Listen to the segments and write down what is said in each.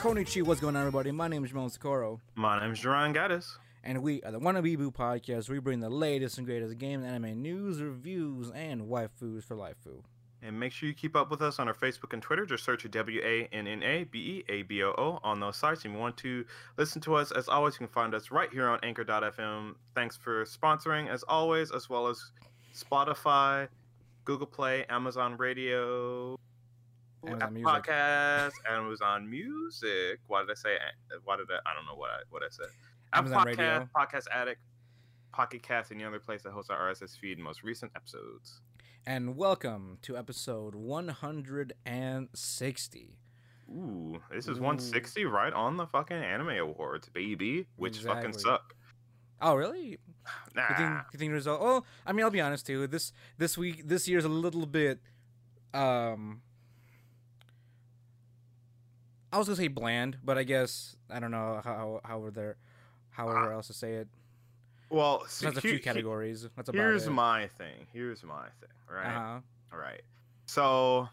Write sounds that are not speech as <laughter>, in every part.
Konichi, what's going on, everybody? My name is Ramon Socorro, My name is Jerron Gaddis. and we are the Wannabe Boo Podcast. We bring the latest and greatest game and anime news, reviews, and waifus for life. Food. And make sure you keep up with us on our Facebook and Twitter. Just search W A N N A B E A B O O on those sites. If you want to listen to us, as always, you can find us right here on Anchor.fm. Thanks for sponsoring, as always, as well as Spotify, Google Play, Amazon Radio, Amazon Music. Podcast, Amazon Music. Why did I say? Why did I? I don't know what I what I said. Amazon Podcast, Radio. Podcast Addict, Pocket Cast, any other place that hosts our RSS feed and most recent episodes. And welcome to episode 160. Ooh, this is Ooh. 160 right on the fucking anime awards, baby. Which fucking suck. Oh, really? <sighs> Nah. You think, you think result? Oh, I mean, I'll be honest too. This this week, this year's a little bit. Um, I was gonna say bland, but I guess I don't know how how were there, however Uh, else to say it. well, see, There's a few categories. That's about Here's it. my thing. Here's my thing. Right. Uh huh. All right. So,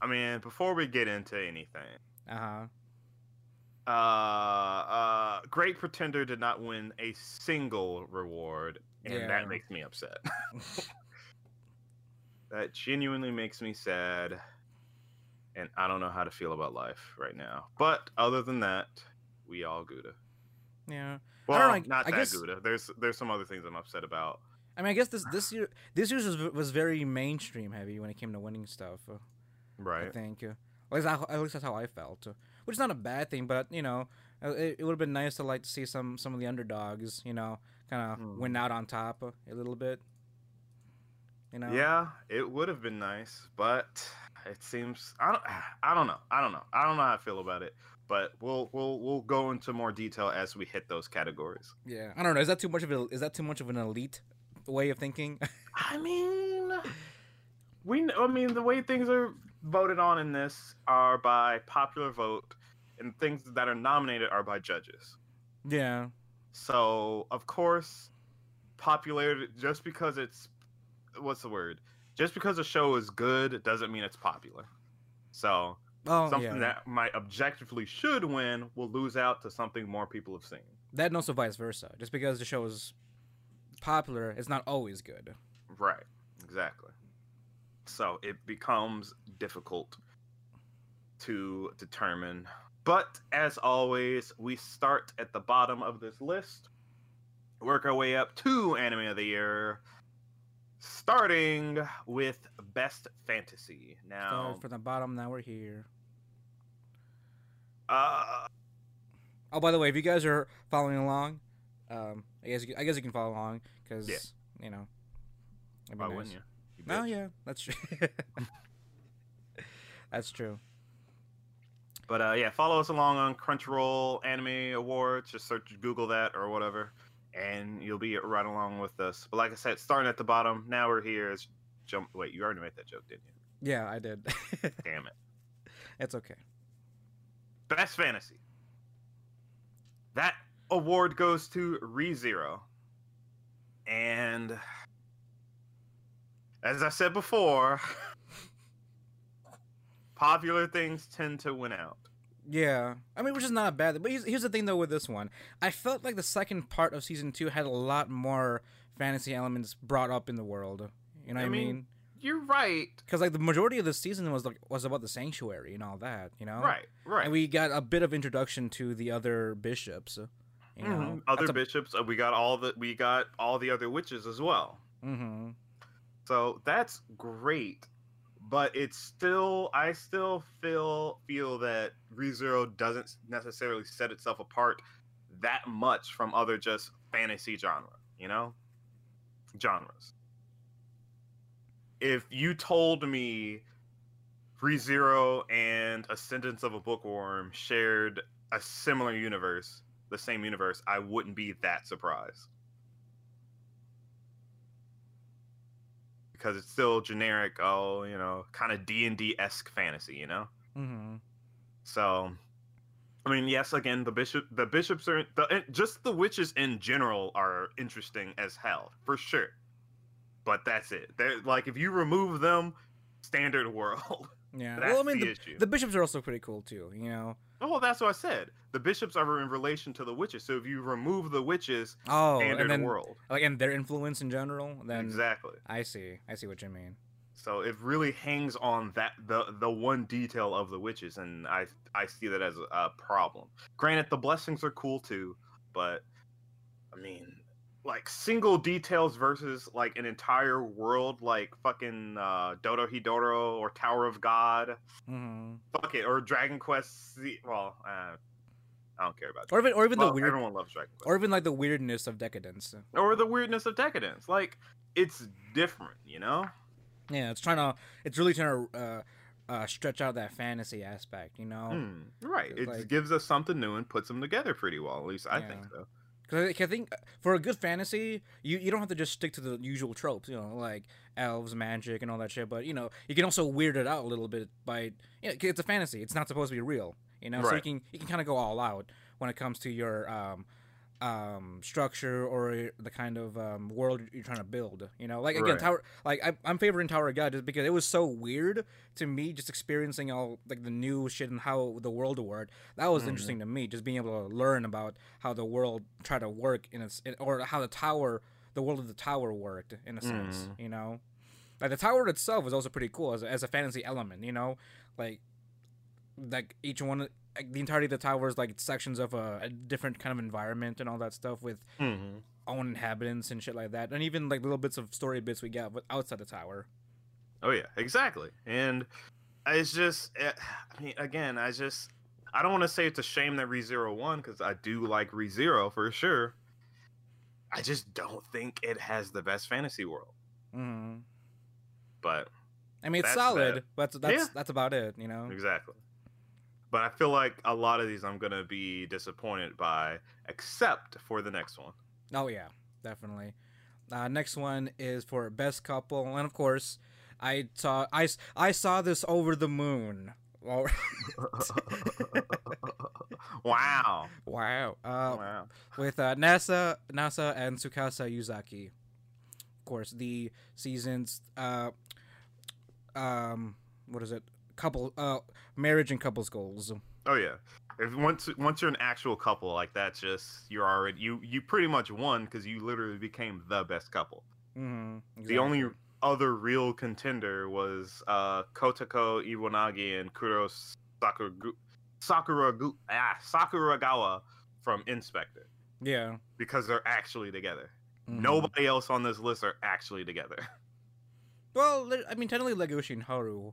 I mean, before we get into anything, Uh huh. uh, uh, Great Pretender did not win a single reward, and Yeah. that makes me upset. <laughs> that genuinely makes me sad, and I don't know how to feel about life right now. But other than that, we all Gouda. Yeah. Well, don't know, I- not I that guess- Gouda. There's there's some other things I'm upset about. I mean, I guess this this year this year was was very mainstream heavy when it came to winning stuff. uh, I Right. think. Uh, At least, at least that's how I felt, uh, which is not a bad thing. But you know, it, it would have been nice to like to see some some of the underdogs, you know, kind of Hmm. win out on top uh, a little bit. You know. Yeah, it would have been nice, but it seems I don't I don't know. I don't know. I don't know how I feel about it. But we'll we'll we'll go into more detail as we hit those categories. Yeah. I don't know. Is that too much of a, is that too much of an elite way of thinking? <laughs> I mean, we I mean the way things are voted on in this are by popular vote, and things that are nominated are by judges. yeah. So of course, popularity just because it's what's the word? Just because a show is good doesn't mean it's popular. So Oh something yeah. that might objectively should win will lose out to something more people have seen. That and also vice versa. Just because the show is popular, it's not always good. Right. Exactly. So it becomes difficult to determine. But as always, we start at the bottom of this list, work our way up to anime of the year, starting with best fantasy. Now, Started from the bottom. Now we're here. uh, Oh, by the way, if you guys are following along, um, I guess you, I guess you can follow along because Yeah. you know. why nice. wouldn't you? you Oh yeah, that's true. <laughs> that's true. But uh, yeah, follow us along on Crunchyroll Anime Awards. Just search Google that or whatever, and you'll be right along with us. But like I said, starting at the bottom, now we're here. Is jump. Wait, you already made that joke, didn't you? Yeah, I did. <laughs> Damn it. it's okay. Best Fantasy. That award goes to ReZero. And as I said before, <laughs> popular things tend to win out. Yeah, I mean, which is not bad. But here's, here's the thing though with this one, I felt like the second part of season two had a lot more fantasy elements brought up in the world. You know what I mean, mean? You're right. Because like the majority of the season was like was about the sanctuary and all that. You know, Right, right. And we got a bit of introduction to the other bishops. You know, Mhm. Other bishops. Uh, we got all the we got all the other witches as well. mm-hmm. So that's great. But it's still I still feel feel that ReZero doesn't necessarily set itself apart that much from other just fantasy genre, you know? Genres. If you told me ReZero and Ascendance of a Bookworm shared a similar universe, the same universe, I wouldn't be that surprised. Because it's still generic, oh, you know, kind of D and D esque fantasy, you know. Mm-hmm. So, I mean, yes, again, the bishop, the bishops are the just the witches in general are interesting as hell for sure. But that's it. They're like if you remove them, standard world. <laughs> Yeah. Well, I mean, the the, the bishops are also pretty cool too. You know. Oh, well, that's what I said. The bishops are in relation to the witches. So if you remove the witches, Oh, and then world. like and their influence in general, then exactly. I see. I see what you mean. So it really hangs on that the the one detail of the witches, and I I see that as a problem. Granted, the blessings are cool too, but I mean, like single details versus like an entire world, like fucking uh, Dorohedoro or Tower of God, hmm fuck it, or Dragon Quest. Z- well, uh, I don't care about. Or even, or even well, the weird, everyone loves Dragon Quest. or even like the weirdness of Deca-Dence. or the weirdness of Deca-Dence. Like it's different, you know. Yeah, it's trying to, it's really trying to uh, uh, stretch out that fantasy aspect. You know. Hmm, right. It like- gives us something new and puts them together pretty well. At least I think so. Because I, think uh, for a good fantasy, you, you don't have to just stick to the usual tropes, you know, like elves, magic, and all that shit. But you know, you can also weird it out a little bit by, you know, it's a fantasy. It's not supposed to be real, you know. So you can you can kind of go all out when it comes to your um, um, structure or the kind of um, world you're trying to build. You know, like again, Right. Tower. Like I, I'm favoring Tower of God just because it was so weird to me, just experiencing all like the new shit and how the world worked. That was Mhm. interesting to me, just being able to learn about how the world tried to work in its, in, or how the tower, the world of the tower worked in a sense. Mhm. You know, like the tower itself was also pretty cool as a, as a fantasy element. You know, like like each one. Like the entirety of the tower is like sections of a, a different kind of environment and all that stuff with Mm-hmm. own inhabitants and shit like that, and even like little bits of story bits we got with- outside the tower. Oh yeah, exactly. And it's just, eh, I mean, again, I just, I don't want to say it's a shame that ReZero won because I do like ReZero for sure. I just don't think it has the best fantasy world. hmm But I mean, it's solid, but that's that's, Yeah. that's about it. You know. exactly. But I feel like a lot of these I'm gonna be disappointed by, except for the next one. Oh yeah, definitely. Uh, next one is for best couple, and of course, I saw I, I saw this over the moon. <laughs> Wow. <laughs> wow. Uh, wow. with uh, NASA, NASA, and Tsukasa Yuzaki. Of course, the seasons. Uh, um, what is it? Couple. Uh, marriage and couples goals. Oh yeah. If once once you're an actual couple like that's just you're already you you pretty much won because you literally became the best couple. Mm-hmm, The only other real contender was uh Kotoko Iwanaga and Kuro Sakura Sakura ah, Sakuragawa from Inspector Yeah. because they're actually together. mhm. Nobody else on this list are actually together. <laughs> Well, I mean, technically, Legoshi and Haru.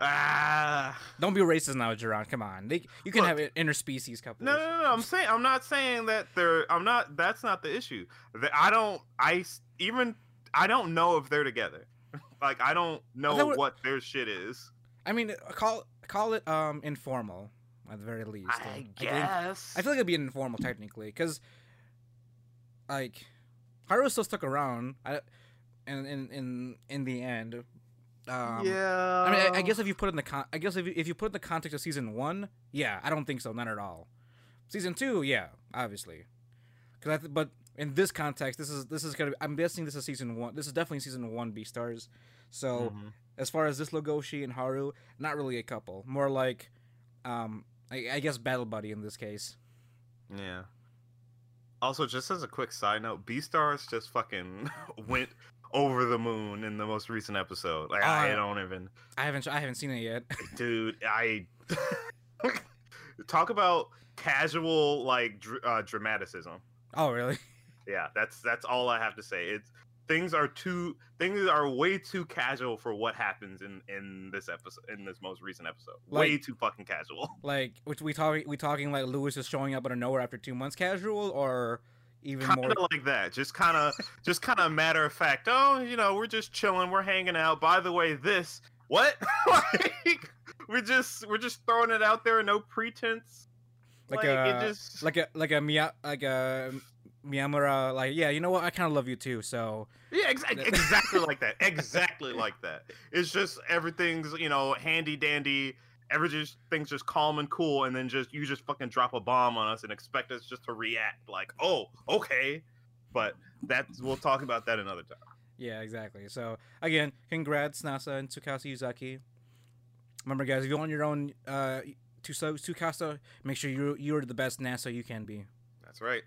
Ah. Don't be racist now, Jiran. Come on. They, you can Look. have interspecies couples. No, no, no. I'm saying I'm not saying that they're. I'm not. That's not the issue. That I don't. I even. I don't know if they're together. <laughs> like I don't know what their shit is. I mean, call call it um informal at the very least. I think- guess. I feel like it'd be informal technically, because like Haru still stuck around. I, in in in in the end. Um, yeah. I mean, I, I guess if you put it in the con- I guess if you, if you put in the context of season one, yeah, I don't think so, not at all. Season two, yeah, obviously, because I th- but in this context, this is this is gonna. Be, I'm guessing this is season one. This is definitely season one Beastars. So Mhm. as far as this Legoshi and Haru, not really a couple, more like, um, I, I guess battle buddy in this case. Yeah. Also, just as a quick side note, Beastars just fucking <laughs> went over the moon in the most recent episode. Like I Uh, don't even, I haven't I haven't seen it yet. <laughs> dude. I <laughs> talk about casual like dr- uh, dramaticism. oh really? Yeah, that's that's all I have to say. It's things are too things are way too casual for what happens in in this episode in this most recent episode. way too fucking casual. <laughs> Like, which we talking we talking like Lewis is showing up out of nowhere after two months casual, or even kind more? like that. Just kind of just kind of matter of fact oh you know we're just chilling we're hanging out. By the way this what? <laughs> Like we're just we're just throwing it out there no pretense? Like like, a- it just like a like a Mia like a Miyamura like yeah you know what? I kind of love you too so yeah exa- <laughs> exactly like that exactly like that. It's just everything's you know handy dandy everything's things just calm and cool and then just you just fucking drop a bomb on us and expect us just to react like oh okay but that's we'll talk about that another time Yeah, exactly. So again, congrats NASA and Tsukasa Yuzaki. Remember, guys, if you want your own uh, Tsukasa, make sure you you're the best NASA you can be. That's right.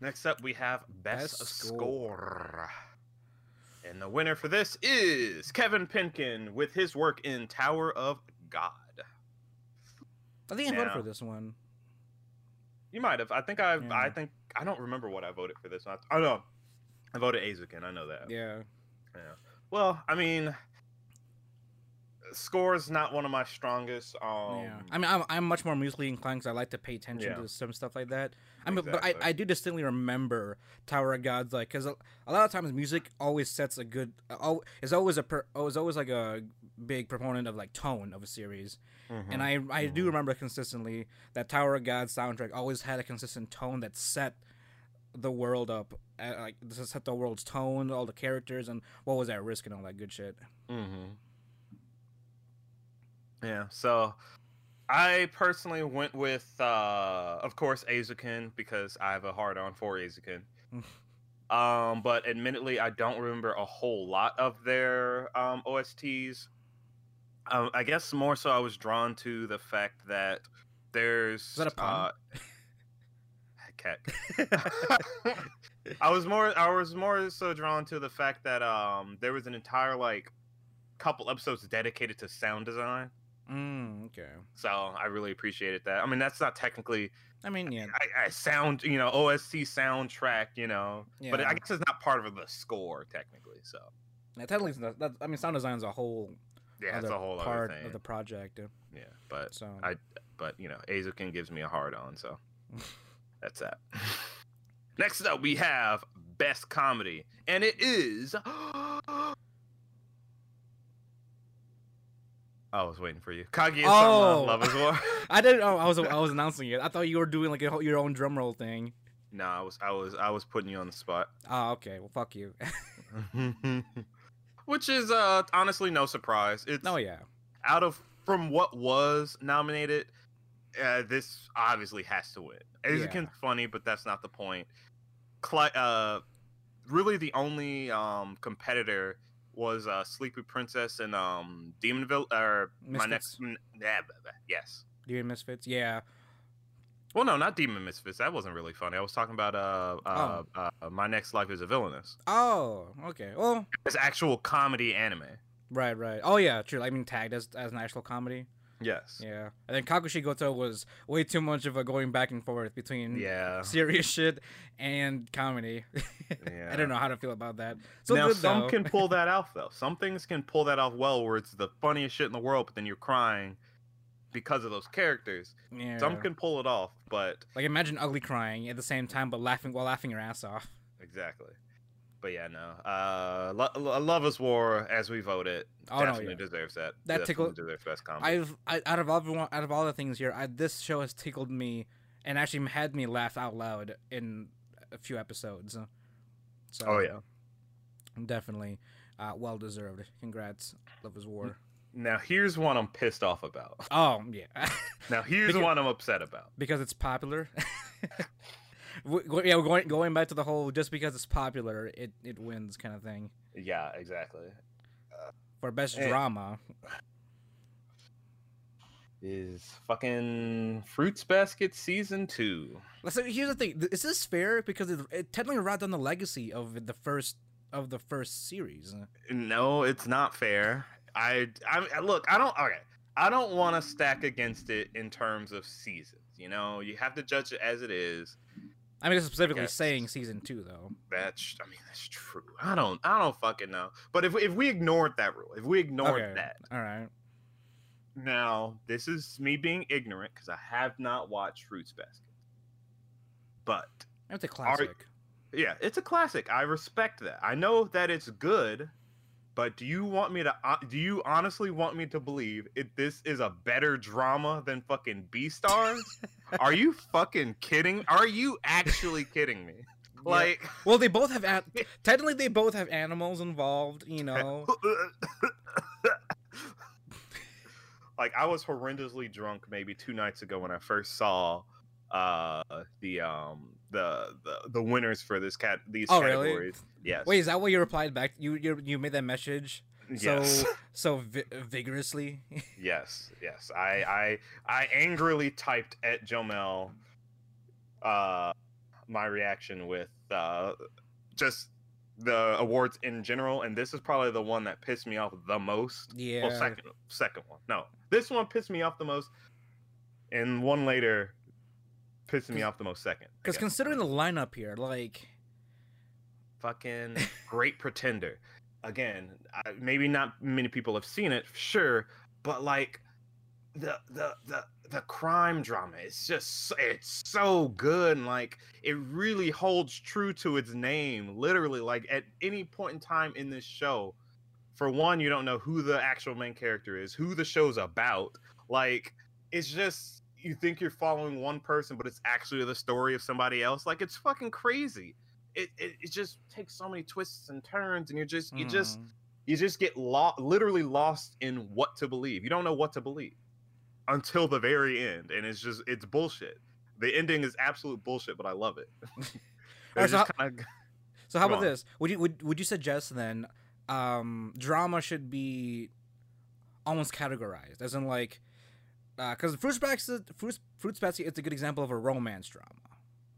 Next up, we have best, Best score. score. and the winner for this is Kevin Penkin with his work in Tower of God. I think I voted for this one. You might have. I think I. Yeah. I think I don't remember what I voted for this one. Oh no, I voted Eizouken. I know that. Yeah. Yeah. Well, I mean, score is not one of my strongest. Um, yeah. I mean, I'm, I'm much more musically inclined because I like to pay attention Yeah. to some stuff like that. I mean, but I, I do distinctly remember Tower of Gods, like, because a, a lot of times music always sets a good, oh, is always a, per, oh, is always like a big proponent of like tone of a series. mhm. And I, I do Mhm. remember consistently that Tower of God soundtrack always had a consistent tone that set the world up, uh, like this set the world's tone, all the characters, and what was at risk and all that good shit. Mm-hmm. Yeah, so I personally went with, uh, of course, Eizouken because I have a hard on for Eizouken. <laughs> um, but admittedly, I don't remember a whole lot of their um, OSTs. Um, I guess more so, I was drawn to the fact that there's that a pun? Uh, <laughs> cat. I was more I was more so drawn to the fact that um there was an entire like couple episodes dedicated to sound design. Mm, okay. So I really appreciated that. I mean that's not technically I mean, yeah, I, I sound you know OST soundtrack you know, but I guess it's not part of the score technically. So yeah technically, not- that, I mean, sound design's a whole yeah, other a whole part other thing. of the project. Yeah, but So I- but you know Eizouken gives me a hard on, so <laughs> that's that. <laughs> Next up, we have best comedy, and it is. <gasps> I was waiting for you, Kaguya-sama, Oh. Love is War. <laughs> I didn't. Oh, I was I was announcing it. I thought you were doing like a, your own drum roll thing. no, I was, I was, I was putting you on the spot, Oh, okay. Well, fuck you. Which is uh honestly no surprise. It's oh yeah. out of from what was nominated, uh, this obviously has to win. Eizouken's funny, but that's not the point. Uh, really, the only um, competitor was uh, Sleepy Princess and um, Demonville. Or my next, Misfits. mm, yeah, yes. Demon Misfits. Yeah. Well, no, not Demon Misfits. That wasn't really funny. I was talking about uh, uh, uh, my next life is a villainess. Oh, okay. Well, It's actual comedy anime. right, right. Oh yeah, true. I mean, tagged as as an actual comedy. Yes. Yeah. And then Kakushi Goto was way too much of a going back and forth between Yeah. serious shit and comedy. Yeah. <laughs> I don't know how to feel about that. So now good, some though. can pull <laughs> that off though. Some things can pull that off well, where it's the funniest shit in the world, but then you're crying because of those characters. Yeah. Some can pull it off, but like imagine ugly crying at the same time, but laughing while laughing your ass off. exactly. But yeah, no. Uh, Lo- Lo- Love Is War, as we voted, Oh no, definitely yeah. deserves that. That tickled tickle- deserves best comedy. I've I, out of everyone, out of all the things here, I, this show has tickled me and actually had me laugh out loud in a few episodes. So Oh yeah. definitely uh, well deserved. Congrats, Love is War. Now here's one I'm pissed off about. <laughs> Oh yeah, <laughs> Now here's Because- one I'm upset about. because it's popular. <laughs> Yeah, we're going going back to the whole just because it's popular, it it wins kind of thing. Yeah, exactly. For best Eh. drama, Is fucking Fruits Basket season two? so here's the thing: is this fair? Because it, it technically wrapped on the legacy of the first of the first series. No, it's not fair. I, I I- look. I don't. Okay, I don't want to stack against it in terms of seasons. You know, you have to judge it as it is. I mean, specifically Yes. saying season two, though. That's. I mean, that's true. I don't. I don't fucking know. But if if we ignored that rule, if we ignored Okay. that, All right. now this is me being ignorant because I have not watched Fruits Basket. But It's a classic. yeah, it's a classic. I respect that. I know that it's good, but do you want me to? Uh, do you honestly want me to believe it? This is a better drama than fucking Beastars? Are you <laughs> fucking kidding? Are you actually kidding me? Yeah. Like, Well, they both have an- <laughs> technically they both have animals involved. You know. <laughs> like I was horrendously drunk maybe two nights ago when I first saw uh the um the the, the winners for this cat these Oh, really? categories. Yes. Wait, is that what you replied back? You you you made that message yes. so <laughs> so vi- vigorously. <laughs> yes. Yes. I I I angrily typed at Jomel uh my reaction with uh just the awards in general and this is probably the one that pissed me off the most. yeah. Well, second second one. No. This one pissed me off the most and one later pissed me off the most second. Because considering the lineup here, like, fucking <laughs> great pretender again I, maybe not many people have seen it sure but like the the the the crime drama it's just it's so good and like it really holds true to its name literally like at any point in time in this show for one you don't know who the actual main character is who the show's about like it's just you think you're following one person but it's actually the story of somebody else like it's fucking crazy. It, it, it just takes so many twists and turns and you're just you just mm, you just get lost literally lost in what to believe. You don't know what to believe until the very end and it's just it's bullshit. The ending is absolute bullshit but i love it. <laughs> <laughs> Alright, so just kind of So how about on. this? Would you would would you suggest then um drama should be almost categorized as in like Uh, because Fruits Basket Fruits Fruits Basket is a good example of a romance drama.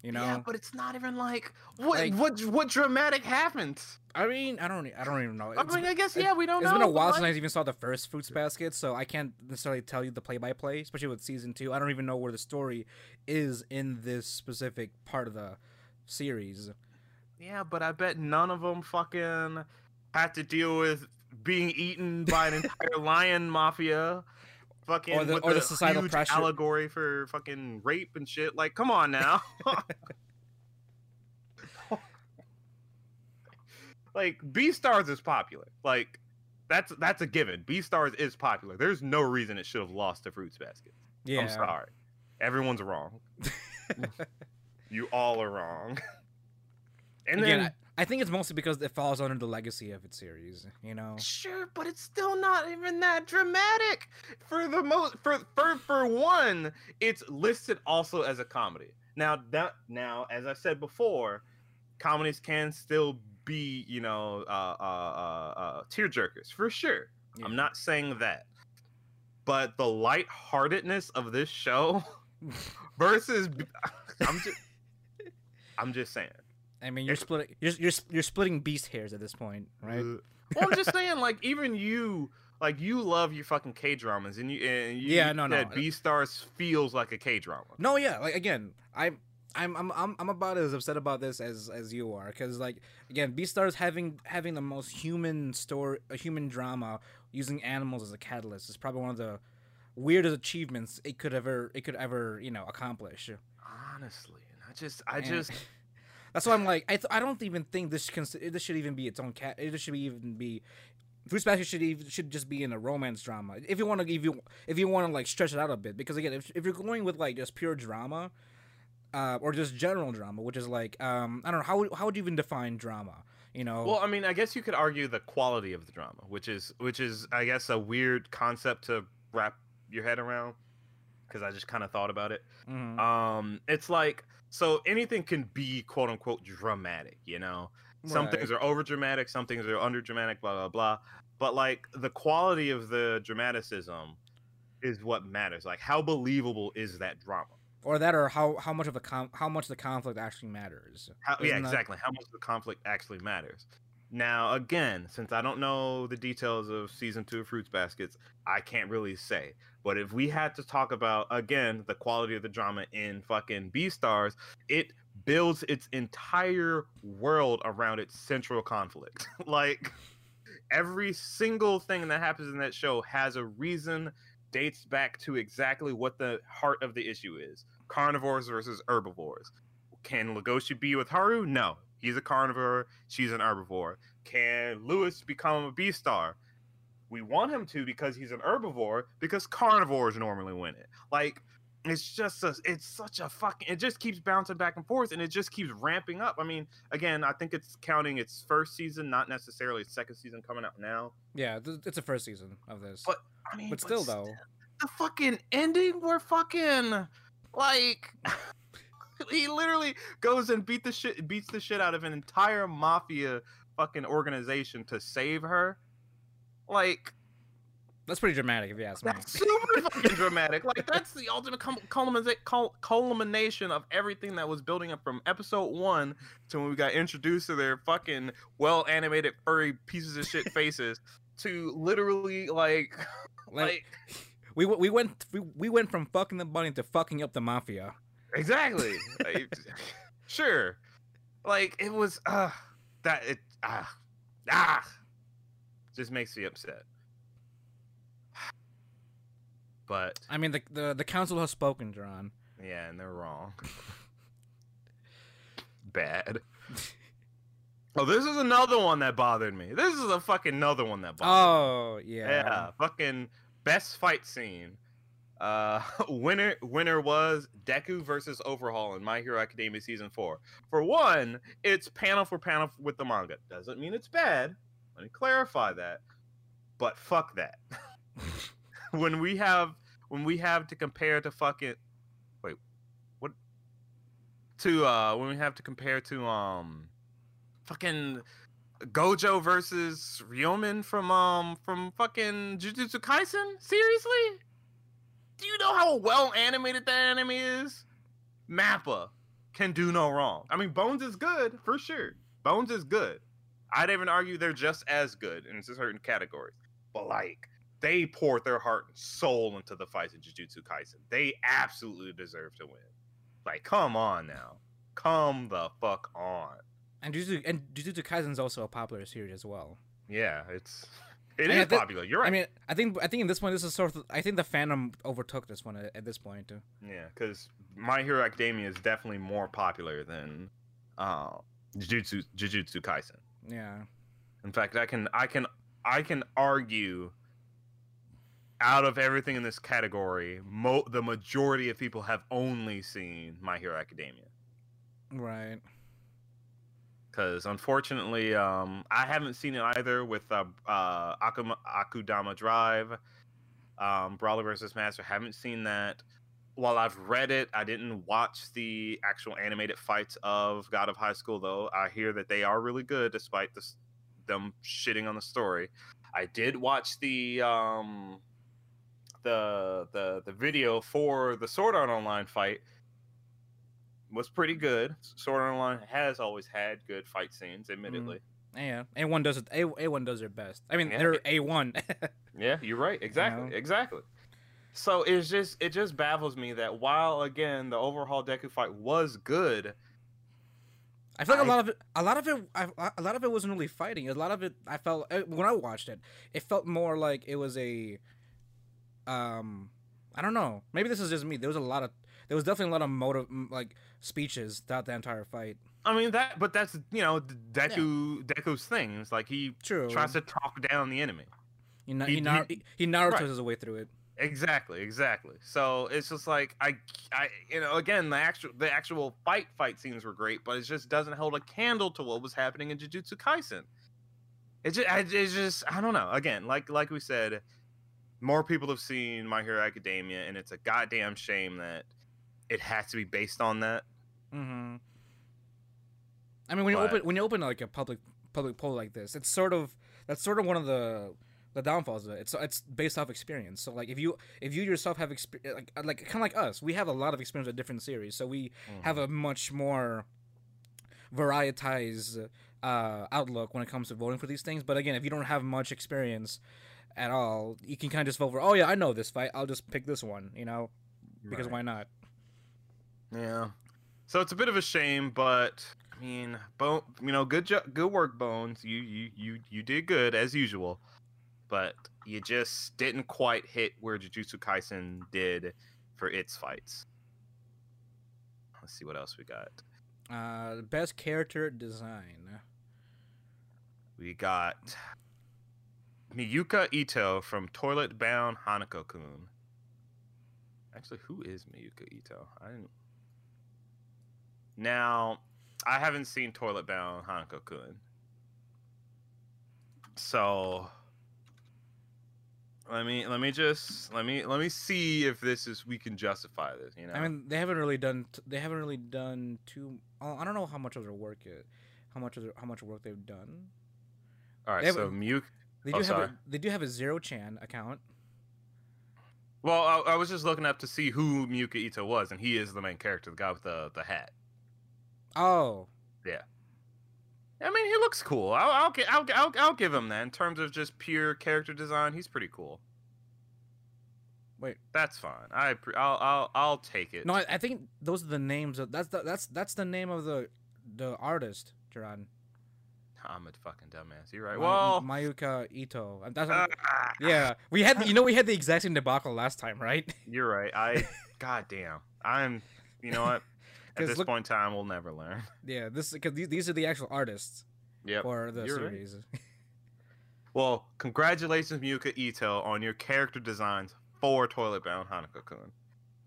You know, yeah but it's not even like what Like- what what dramatic happens. I mean, I don't, I don't even know. i mean i guess yeah we don't It's know It's been a while since I even saw the first Fruits Basket, so I can't necessarily tell you the play by play, especially with season two. I don't even know where the story is in this specific part of the series. yeah but i bet none of them fucking had to deal with being eaten by an entire <laughs> lion mafia fucking Or the- or the a societal huge pressure. allegory for fucking rape and shit like come on now <laughs> like Beastars is popular. Like that's that's a given. Beastars is popular. There's no reason it should have lost to Fruits Basket. Yeah, I'm sorry. Everyone's wrong. <laughs> you all are wrong. <laughs> And Again, then I, think it's mostly because it falls under the legacy of its series. You know, sure, but it's still not even that dramatic. For the most for for for one, it's listed also as a comedy. Now that now, as I said before, comedies can still be, you know, uh uh uh, uh tear jerkers for sure. Yeah. I'm not saying that. But the lightheartedness of this show <laughs> <laughs> versus <laughs> I'm just I'm just saying. I mean, you're splitting, you're, you're you're splitting beast hairs at this point, right? Well, <laughs> I'm just saying, like, even you, like, you love your fucking K dramas, and you, and you, Yeah, no, no. that Beastars feels like a K drama. No, yeah, like again, I'm. I'm, I'm, I'm, I'm about as upset about this as, as you are because like again Beastars having having the most human story a human drama using animals as a catalyst is probably one of the weirdest achievements it could ever it could ever you know accomplish Honestly, and I just, I And- just, That's why I'm like, I, th- I don't even think this can this should even be its own cat. It should even be. Fruits Basket should even, should just be in a romance drama. If you want to, if you if you want to like stretch it out a bit, because again, if, if you're going with like just pure drama, uh, or just general drama, which is like, um, I don't know how how would you even define drama? You know, well, I mean, I guess you could argue the quality of the drama, which is, which is, I guess, a weird concept to wrap your head around, because I just kind of thought about it. mhm. Um, it's like, so anything can be quote unquote dramatic, you know. Some things are over dramatic, some things are under dramatic, blah blah blah. But like the quality of the dramaticism is what matters. Like how believable is that drama? or that, or how how much of the com- how much the conflict actually matters. How, yeah, Isn't that- exactly. How much the conflict actually matters. Now, again, since I don't know the details of season two of Fruits Baskets, I can't really say. But if we had to talk about again the quality of the drama in fucking Beastars, it builds its entire world around its central conflict. <laughs> like every single thing that happens in that show has a reason, dates back to exactly what the heart of the issue is: carnivores versus herbivores. Can Legoshi be with Haru? No. He's a carnivore. She's an herbivore. Can Lewis become a B star? We want him to because he's an herbivore because carnivores normally win it. Like it's just a, it's such a fucking it just keeps bouncing back and forth and it just keeps ramping up. I mean, again, I think it's counting its first season, not necessarily its second season coming out now. Yeah, th- it's the first season of this, But I mean, but still st- though, the fucking ending where fucking Like <laughs> he literally goes and beat the shit beats the shit out of an entire mafia fucking organization to save her. Like That's pretty dramatic, if you ask me. that's super fucking dramatic. Like that's the ultimate cum- culmina- cul- culmination of everything that was building up from episode one to when we got introduced to their fucking well animated furry pieces of shit <laughs> faces to literally like <laughs> Like, like we we went we, we went from fucking the bunny to fucking up the mafia. exactly Like, <laughs> sure like it was uh that it ah ah just makes me upset but I mean, the the, the council has spoken, John. Yeah, and they're wrong. Bad. Oh, this is another one that bothered me. This is a fucking another one that bothered Oh me. yeah. Yeah, fucking best fight scene. Uh, <laughs> winner winner was Deku versus Overhaul in My Hero Academia season four. For one, it's panel for panel with the manga. Doesn't mean it's bad. Let me clarify that. But fuck that. <laughs> when we have when we have to compare to fucking wait what to uh when we have to compare to um fucking Gojo versus Ryomen from um from fucking Jujutsu Kaisen? Seriously? Do you know how well animated that anime is? Mappa can do no wrong. I mean Bones is good for sure. Bones is good. I'd even argue they're just as good in certain categories. But like they poured their heart and soul into the fights in Jujutsu Kaisen. They absolutely deserve to win. Like, come on now. Come the fuck on. And Jujutsu and Jujutsu Kaisen is also a popular series as well. Yeah, it's <laughs> it is popular. You're right. I mean, I think I think in this point, this is sort of. I think the fandom overtook this one at, at this point too. yeah, because My Hero Academia is definitely more popular than uh, Jujutsu Jujutsu Kaisen. Yeah. In fact, I can I can I can argue out of everything in this category, mo- the majority of people have only seen My Hero Academia. Right. because unfortunately, um, I haven't seen it either with uh, uh, Akuma, Akudama Drive, um, Brawler versus Master. Haven't seen that. While I've read it, I didn't watch the actual animated fights of God of High School, though. I hear that they are really good, despite this, them shitting on the story. I did watch the um, the the the video for the Sword Art Online fight, was pretty good. Sword Art Online has always had good fight scenes, admittedly. Yeah. A one does it. A one does their best. I mean, Yeah. they're A one. <laughs> Yeah, you're right. Exactly. know? Exactly. So it's just it just baffles me that while again the overhaul Deku fight was good, I feel like a I- lot of it, a lot of it, I, a lot of it wasn't really fighting. A lot of it, I felt uh, when I watched it, it felt more like it was a, um, I don't know. Maybe this is just me. There was a lot of, there was definitely a lot of motive, like speeches throughout the entire fight. I mean that, but that's you know Deku Deku's thing. It's like he True. tries to talk down the enemy. He he- he, he- he, he Naruto's right. his way through it. Exactly, exactly. So it's just like I, I, you know, again, the actual the actual fight fight scenes were great, but it just doesn't hold a candle to what was happening in Jujutsu Kaisen. It just, I, it's just, I don't know. Again, like like we said, more people have seen My Hero Academia, and it's a goddamn shame that it has to be based on that. Mm-hmm. I mean, when you open when you open like a public public poll like this, it's sort of that's sort of one of the the downfalls of it. It's it's based off experience. So like if you if you yourself have experience like like kind of like us, we have a lot of experience with different series, so we have a much more varietized uh, outlook when it comes to voting for these things. But again, if you don't have much experience at all, you can kind of just vote for. Oh yeah, I know this fight. I'll just pick this one. You know, because Right. why not? Yeah. So it's a bit of a shame, but I mean, Bone, you know, good jo- good work, Bones. You you you you did good as usual, but you just didn't quite hit where Jujutsu Kaisen did for its fights. Let's see what else we got. Uh, best character design. We got Miyuka Ito from Toilet Bound Hanako-kun. Actually, who is Miyuka Ito? I didn't. Now, I haven't seen Toilet Bound Hanako-kun. So, Let me let me just let me let me see if this is we can justify this. You know, I mean, they haven't really done. T- they haven't really done too. oh, I don't know how much of their work it, how much of their, how much work they've done. all right. they So Muke. They Oh, do have sorry. a, they do have a zero chan account. Well, I, I was just looking up to see who Muka Ito was, and he is the main character, the guy with the the hat. Oh, I mean, he looks cool. I'll I'll, I'll, I'll, I'll give him that in terms of just pure character design. He's pretty cool. wait. That's fine. I I'll I'll I'll take it. No, I, I think those are the names of that's the that's that's the name of the the artist, Duran. I'm a fucking dumbass. You're right. Ma- Well, Mayuka Ito. That's uh, yeah. We had you know we had the exact same debacle last time, right? You're right. I <laughs> goddamn. I'm. You know what? At this look- point in time, we'll never learn. <laughs> yeah. This because these, these are the actual artists Yep. for the you're right. series. <laughs> Well, congratulations, Muka Ito, on your character designs for Toilet Bound Hanako-kun,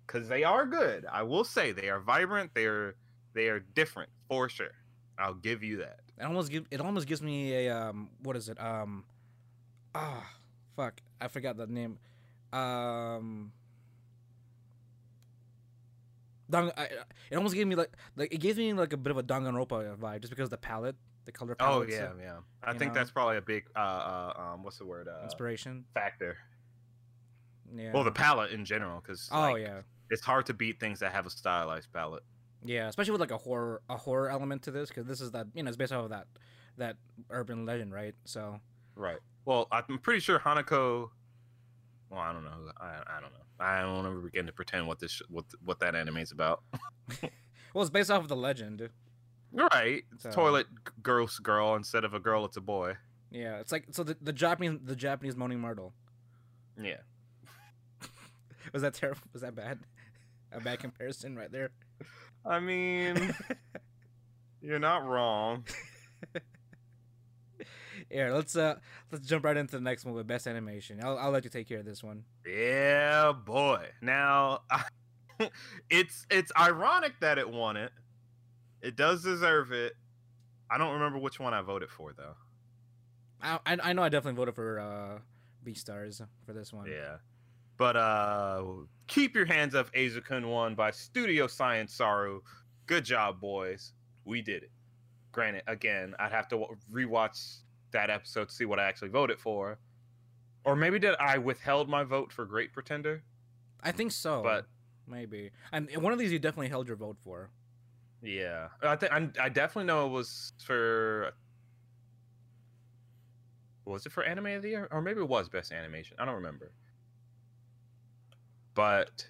because they are good. I will say they are vibrant. They are they are different for sure. I'll give you that. It almost give it almost gives me a um what is it um ah fuck I forgot the name um Dang, I, it almost gave me like like it gives me like a bit of a Danganronpa vibe just because of the palette the color Oh palette yeah, yeah. I think know? that's probably a big uh, uh um what's the word uh inspiration factor. yeah Well, the palette in general, because oh yeah it's hard to beat things that have a stylized palette. yeah especially with like a horror a horror element to this because this is that you know it's based off of that that urban legend right so Right. Well, I'm pretty sure Hanako. Well, I don't know. I I don't know. I don't ever begin to pretend what this sh- what what that anime's about. <laughs> well it's based off of the legend Right. It's So- toilet gross girl instead of a girl. It's a boy. yeah it's like so the, the Japanese the Japanese moaning myrtle Yeah. <laughs> Was that terrible? Was that bad? A bad comparison right there. I mean, <laughs> you're not wrong. Yeah, let's uh let's jump right into the next one with best animation. I'll I'll let you take care of this one. Yeah, boy. Now, <laughs> it's it's ironic that it won it. It does deserve it. I don't remember which one I voted for though. I I, know I definitely voted for uh Beastars for this one. Yeah. But uh keep your hands up Eizouken won by Studio Science Saru. Good job, boys. We did it. Granted, again, I'd have to wa- rewatch that episode to see what I actually voted for. Or maybe did I withheld my vote for Great Pretender? I think so. But- maybe. And one of these you definitely held your vote for. Yeah. I think I definitely know it was for was it for anime of the year or maybe it was best animation. I don't remember. But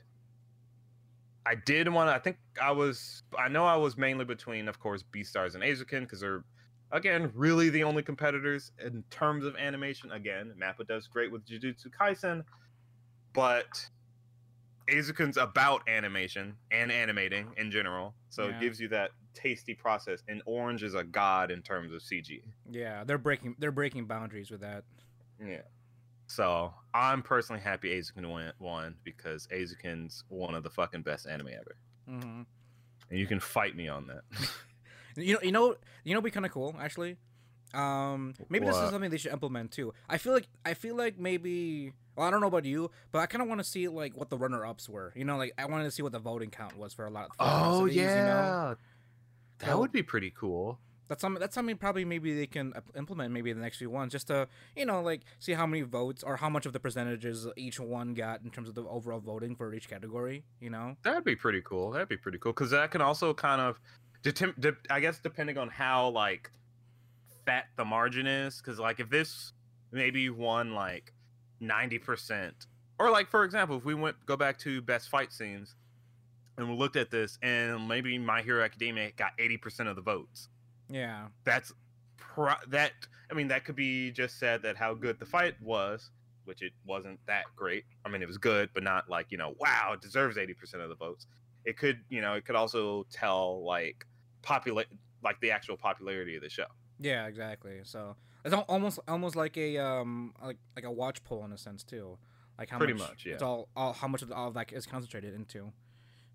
I did want to. I think I was. I know I was mainly between, of course, Beastars and Eizouken because they're, again, really the only competitors in terms of animation. Again, Mappa does great with Jujutsu Kaisen, but Eizouken's about animation and animating in general, so Yeah. it gives you that tasty process. And Orange is a god in terms of CG. Yeah, they're breaking they're breaking boundaries with that. Yeah. So I'm personally happy Eizouken won, because Eizouken's one of the fucking best anime ever. hmm and you can fight me on that. <laughs> You know, you know, you know, be kind of cool actually. Um, maybe this is something they should implement too. I feel like I feel like maybe. Well, I don't know about you, but I kind of want to see like what the runner ups were. You know, like I wanted to see what the voting count was for a lot. For the rest of you know? that So- would be pretty cool. That's something. That's something probably maybe they can implement maybe in the next few ones, just to you know like see how many votes or how much of the percentages each one got in terms of the overall voting for each category. You know. That'd be pretty cool. That'd be pretty cool because that can also kind of, detem- de- I guess, depending on how like fat the margin is. Because like if this maybe won like ninety percent, or like for example, if we went go back to best fight scenes, and we looked at this, and maybe My Hero Academia got eighty percent of the votes. Yeah. that's pro- that i mean that could be just said that how good the fight was which it wasn't that great i mean it was good but not like you know wow it deserves 80% of the votes it could you know it could also tell like populate like the actual popularity of the show Yeah. Exactly. So it's almost almost like a um like like a watch poll in a sense too. Like how Pretty much, much, yeah. It's all, all how much of all of that is concentrated into.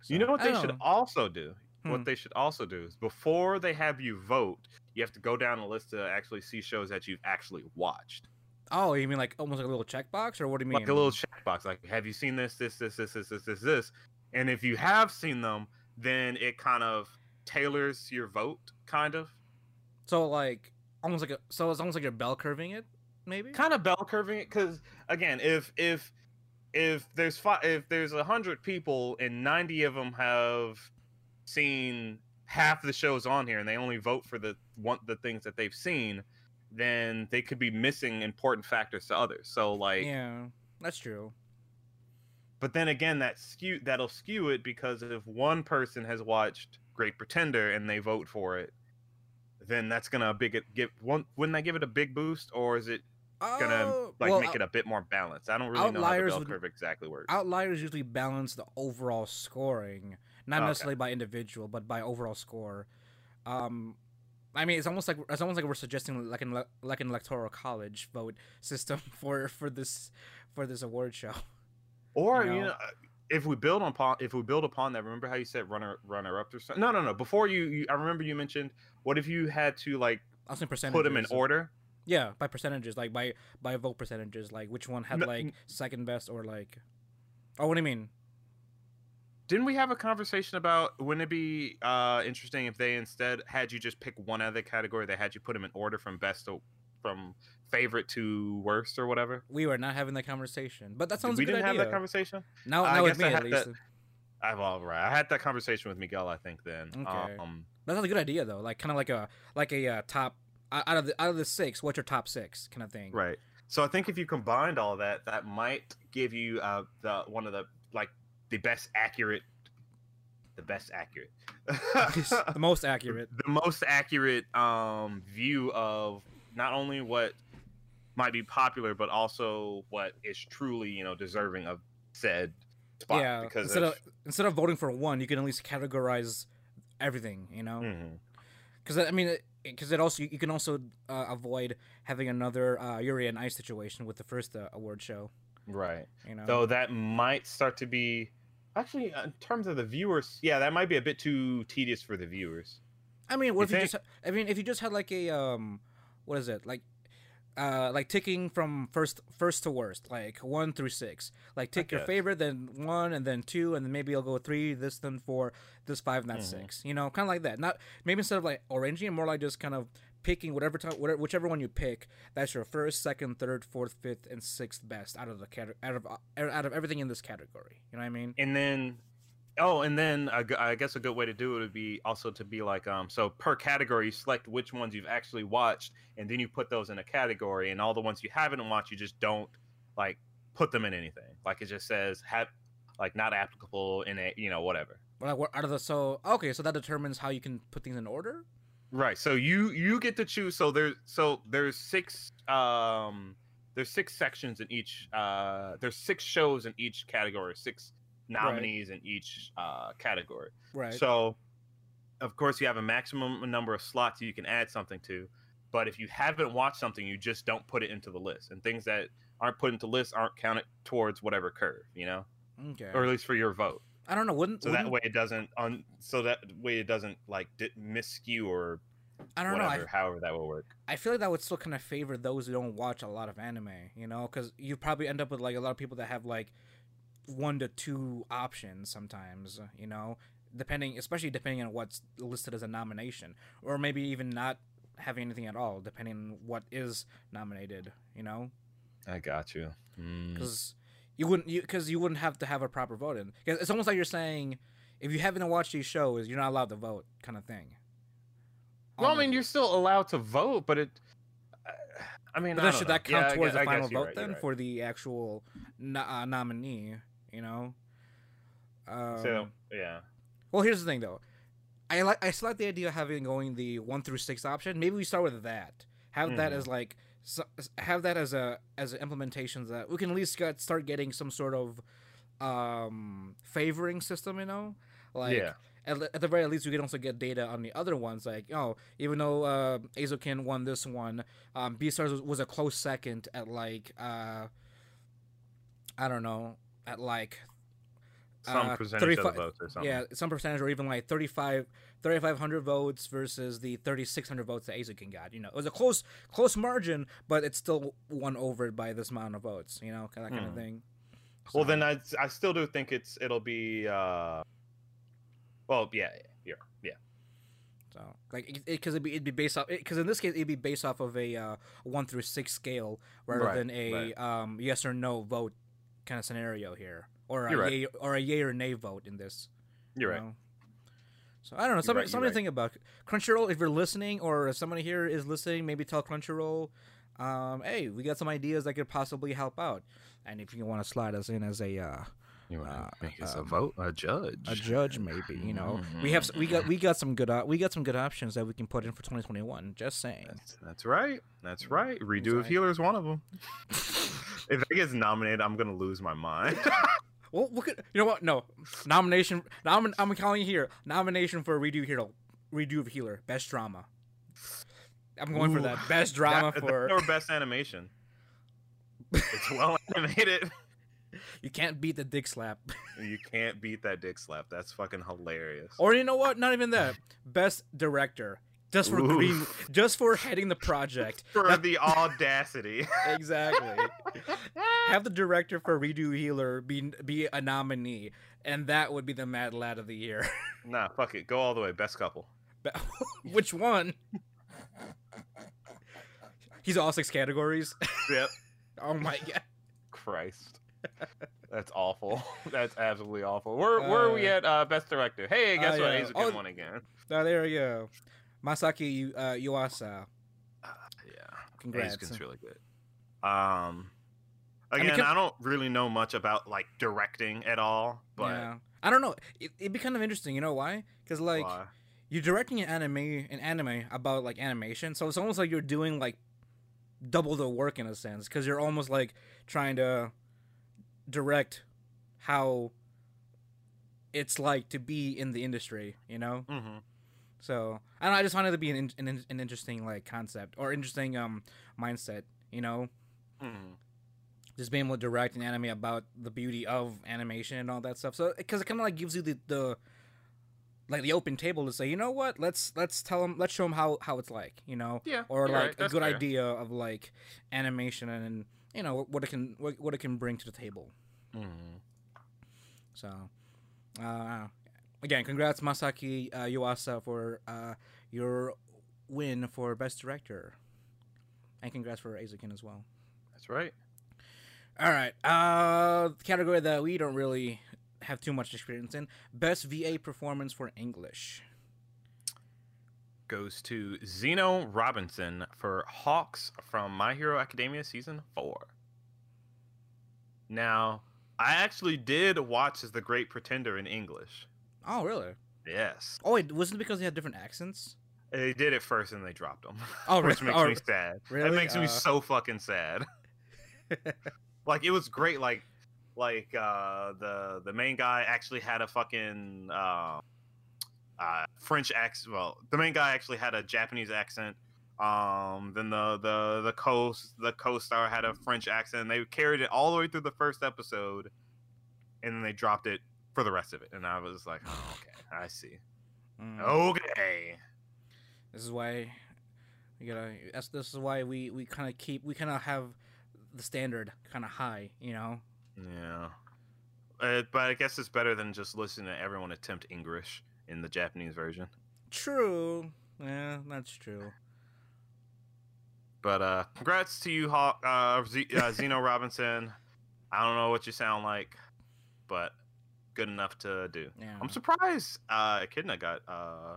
you know what they should know. also do Hmm. what they should also do is before they have you vote you have to go down a list to actually see shows that you've actually watched Oh, you mean like almost like a little checkbox, or what do you mean? like a little checkbox. Like, have you seen this, this, this, this, this, this, this, this? And if you have seen them, then it kind of tailors your vote, kind of, So like almost like a so it's almost like you're bell curving it, maybe. kind of bell curving it. Because again, if if if there's five, if there's a hundred people and ninety of them have seen half the shows on here, and they only vote for the one the things that they've seen, then they could be missing important factors to others. So like. Yeah, that's true. But then again that skew that'll skew it because if one person has watched great pretender and they vote for it then that's gonna big it give one wouldn't that give it a big boost or is it gonna Oh, like well, make out- it a bit more balanced i don't really know how the bell would- curve exactly works outliers usually balance the overall scoring, not Okay. necessarily by individual, but by overall score. Um, I mean, it's almost like it's almost like we're suggesting like an like an electoral college vote system <laughs> for for this for this award show. Or you you know? know, if we build upon if we build upon that remember how you said runner runner up or something no no no before you, you i remember you mentioned what if you had to like percentages. put them in order Yeah, by percentages, like by by vote percentages, like which one had No, like second best or like. Oh, what do you mean? Didn't we have a conversation about wouldn't it be uh, interesting if they instead had you just pick one other category? They had you put them in order from best to from favorite to worst or whatever. We were not having that conversation, but that sounds we a good didn't idea. have that conversation. Now, I now with me I at least. that- I've all right. I had that conversation with Miguel. I think then. Okay. Um, That sounds a good idea though. Like kind of like a like a uh, top out out of the out of the six. What's your top six kind of thing? right. So I think if you combined all that, that might give you uh, the one of the like the best accurate, the best accurate, <laughs> the most <laughs> accurate. the most accurate um, view of not only what might be popular, but also what is truly you know deserving of said spot. yeah. because Instead of if- instead of voting for one, you can at least categorize everything. You know, because I mean, because it also you can also uh, avoid having another uh, Yuri on Ice situation with the first uh, award show. right. You know. Though that might start to be actually in terms of the viewers, yeah, that might be a bit too tedious for the viewers. I mean, what You if you just? I mean, if you just had like a um, what is it like? Uh, like ticking from first first to worst, like one through six. Like tick your favorite, then one, and then two, and then maybe I'll go three, this, then four, this five, and that's Mhm. six. You know, kind of like that. Not maybe instead of like arranging more like just kind of picking whatever time, whatever, whichever one you pick. That's your first, second, third, fourth, fifth, and sixth best out of the cat out of out of everything in this category. You know what I mean? And then, oh, and then I guess a good way to do it would be also to be like, um, so per category, you select which ones you've actually watched, and then you put those in a category, and all the ones you haven't watched, you just don't like put them in anything. Like it just says have like not applicable in a you know whatever. Like what out of the so okay, so that determines how you can put things in order. Right. So you you get to choose. So there's so there's six um there's six sections in each uh there's six shows in each category, six nominees in each uh category. Right. So of course you have a maximum number of slots you can add something to, but if you haven't watched something, you just don't put it into the list. And things that aren't put into lists aren't counted towards whatever curve, you know? okay. Or at least for your vote. I don't know. Wouldn't So that wouldn't- way it doesn't on so that way it doesn't like di- miskew or I don't know. I, however that will work. I feel like that would still kind of favor those who don't watch a lot of anime, you know, because you probably end up with like a lot of people that have like one to two options sometimes, you know, depending, especially depending on what's listed as a nomination, or maybe even not having anything at all, depending on what is nominated, you know, I got you. Mm. because you wouldn't, because you, wouldn't have to have a proper vote in. 'Cause It's almost like you're saying, if you haven't watched these shows, you're not allowed to vote, kind of thing. Well, I mean, you're still allowed to vote, but it. I mean, But I then don't should know. that count I towards guess- the final vote right, then right. for the actual no- uh, nominee? You know. Um, So yeah, well, here's the thing though. I like I still like the idea of having going the one through six option. Maybe we start with that. Have that Mhm. as like so, have that as a as an implementation that we can at least get, start getting some sort of um favoring system. You know, like yeah, at, at the very least, we can also get data on the other ones. Like, oh, even though uh, Eizouken won this one, um, Beastars was, was a close second at like, uh, I don't know, at like some uh, percentage of the 35 votes or something. yeah, some percentage or even like 35 3500 votes versus the 3600 votes that Eizouken got. You know, it was a close close margin, but it's still won over by this amount of votes. You know, that kind of Hmm. thing. Well, then I, I still do think it's it'll be. uh Well, yeah, yeah, yeah. So like because it, would be it'd be based off because in this case it'd be based off of a uh, one through six scale rather Right, than a right. um, yes or no vote kind of scenario here, or a right. yay or a yay or nay vote in this. You're you right. know? So I don't know. Something, right, something right. to think about. Crunchyroll, if you're listening, or if somebody here is listening, maybe tell Crunchyroll, um, hey, we got some ideas that could possibly help out. And if you want to slide us in as a uh, You want want to make us us a vote, a judge. a judge, maybe you know, we have we got we got some good uh, we got some good options that we can put in for 2021. Just saying. That's, that's right. That's right. Redo of right. Healer is one of them. <laughs> if that gets nominated, I'm gonna lose my mind. <laughs> Well, look at you know what? No nomination. Nom- I'm I'm calling you here. Nomination for redo hero, redo of healer, best drama. I'm going for that best <laughs> drama That- for. or best animation. It's well <laughs> animated. You can't beat the dick slap. You can't beat that dick slap. That's fucking hilarious. Or you know what? Not even that. Best director, just for Ooh. green, just for heading the project. <laughs> For That- the audacity. <laughs> exactly. Have the director for redo healer be be a nominee, and that would be the Mad Lad of the year. <laughs> nah, fuck it. Go all the way. Best couple. Which one? He's all six categories. Yep. oh my god. Christ. That's awful. That's absolutely awful. Where where are we Uh, at? Uh, best director. Hey, guess uh, what? yeah. a good won again. Oh, there we go. Masaki uh, Yuasa. Uh, yeah. Congrats. Eizouken's really good. Um, again, I, can- don't really know much about like directing at all, but yeah. I don't know. It, it'd be kind of interesting. You know why? Because like why? you're directing an anime, an anime about like animation, so it's almost like you're doing like double the work in a sense. Because you're almost like trying to direct how it's like to be in the industry. You know. Mm-hmm. So I don't know. I just find it to be an, an, an interesting like concept or interesting um mindset. You know. Mm-hmm. just being able to direct an anime about the beauty of animation and all that stuff. So because it kind of like gives you the, the like the open table to say, you know what, let's let's tell them, let's show them how how it's like, you know, Yeah. or like right, a that's good fair. idea of like animation and you know what it can what, what it can bring to the table. Mhm. So, uh, again, congrats Masaki uh, Yuasa for uh, your win for best director, and congrats for Eizouken as well. That's right. All right. Uh, category that we don't really have too much experience in: best VA performance for English. Goes to Zeno Robinson for Hawks from My Hero Academia season four. Now, I actually did watch as the Great Pretender in English. Oh, really? Yes. Oh, wait, wasn't it because they had different accents? They did it first and they dropped them. <laughs> Oh, which makes Oh, me sad. really? It makes me Uh. so fucking sad. <laughs> like it was great. Like, like uh, the the main guy actually had a fucking uh, uh, French accent. Well, the main guy actually had a Japanese accent. Um, then the the the co the co-star had a French accent. They carried it all the way through the first episode, and then they dropped it for the rest of it. And I was like, oh, okay, I see. Mm. Okay. This is why we gotta. That's this is why we we kind of keep we kind of have the standard kind of high. You know. Yeah. Uh, but I guess it's better than just listening to everyone attempt English in the Japanese version. True. Yeah, that's true. But uh, congrats to you, Hawk, uh, Z- uh, <laughs> Zeno Robinson. I don't know what you sound like, but good enough to do. Yeah. I'm surprised uh, Echidna got uh,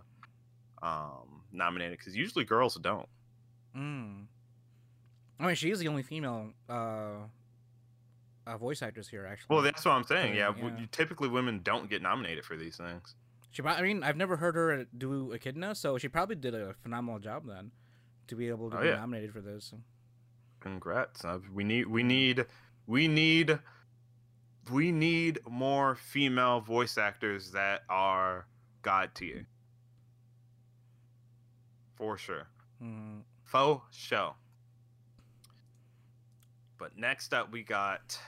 um, nominated because usually girls don't. Mm. I mean, she is the only female uh, uh voice actress here, actually. Well, that's what I'm saying. Yeah, Yeah. w- typically women don't get nominated for these things. She, I mean, I've never heard her do Echidna, so she probably did a phenomenal job then to be able to Oh, be yeah. nominated for this. Congrats. Uh, we need we need we need we need more female voice actors that are god tier. For sure. Mm. Faux show. But next up we got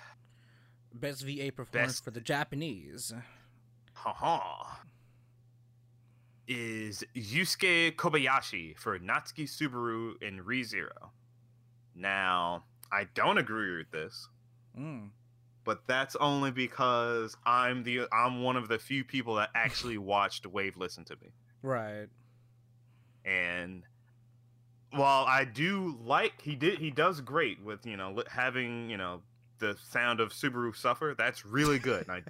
Best VA performance Best- for the Japanese. Haha. Is Yusuke Kobayashi for Natsuki Subaru in ReZero. Now, I don't agree with this, Mm. But that's only because I'm the I'm one of the few people that actually watched Wave Listen to Me. Right. and while I do like he did he does great with you know having you know the sound of Subaru suffer that's really good like,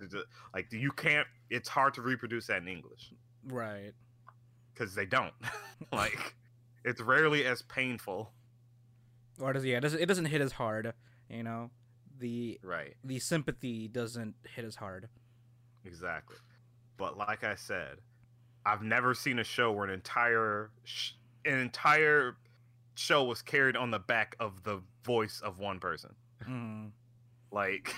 like you can't it's hard to reproduce that in English Right. because they don't <laughs> like it's rarely as painful Or does yeah? It doesn't, it doesn't hit as hard. You know, the right the sympathy doesn't hit as hard. exactly but like I said I've never seen a show where an entire sh- an entire show was carried on the back of the voice of one person Mm. <laughs> like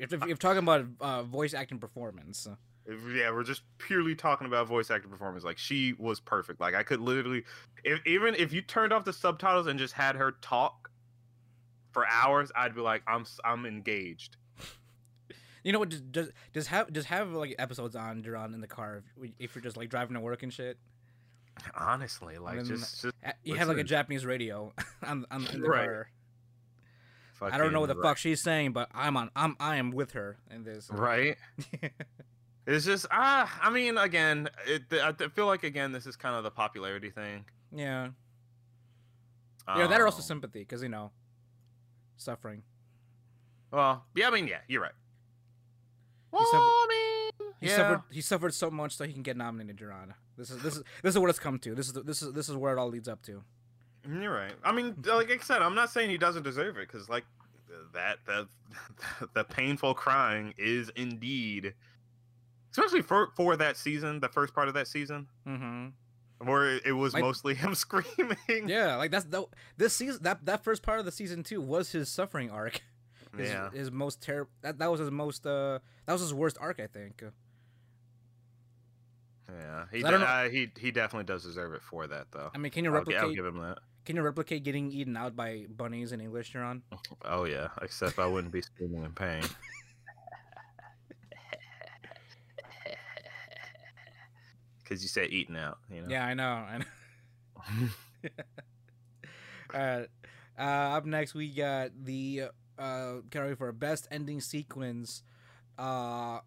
If, if you're talking about uh, voice acting performance, If- yeah, we're just purely talking about voice actor performance. Like she was perfect. Like I could literally, if, even if you turned off the subtitles and just had her talk for hours, I'd be like, I'm I'm engaged. you know what? Just just, just have just have like episodes on Duran in the car if, if you're just like driving to work and shit. Honestly, like then just, just Uh, You have like a Japanese radio <laughs> on, on in the Right. car. I don't know what the fucking fuck she's saying, but I'm on. I'm I am with her in this. Right. <laughs> It's just ah. I mean, again, it. I feel like again, this is kind of the popularity thing. yeah. Yeah, that or also Um, sympathy, because you know, suffering. Well, yeah. I mean, yeah, you're right. He suffered- I mean, He yeah. suffered. He suffered so much so he can get nominated, Duran. This is this is this is what it's come to. This is the, this is this is where it all leads up to. Mm, You're right. I mean, like I said, I'm not saying he doesn't deserve it because, like, that the <laughs> the painful crying is indeed, especially for for that season, the first part of that season, Mm-hmm. Where it was Like- mostly <laughs> him screaming. Yeah, like that's the this season that that first part of the season two was his suffering arc. <laughs> His, yeah. his most terrible. That that was his most. Uh, that was his worst arc, I think. Yeah. He de- uh, he he definitely does deserve it for that though. I mean, can you I'll, replicate? I'll give him that. Can you replicate getting eaten out by bunnies in English, Duran? Oh yeah, except I wouldn't be screaming in pain. <laughs> Because you said eating out, you know. Yeah, I know. I know. <laughs> Alright. Uh, up next, we got the uh, category for a best ending sequence. Uh,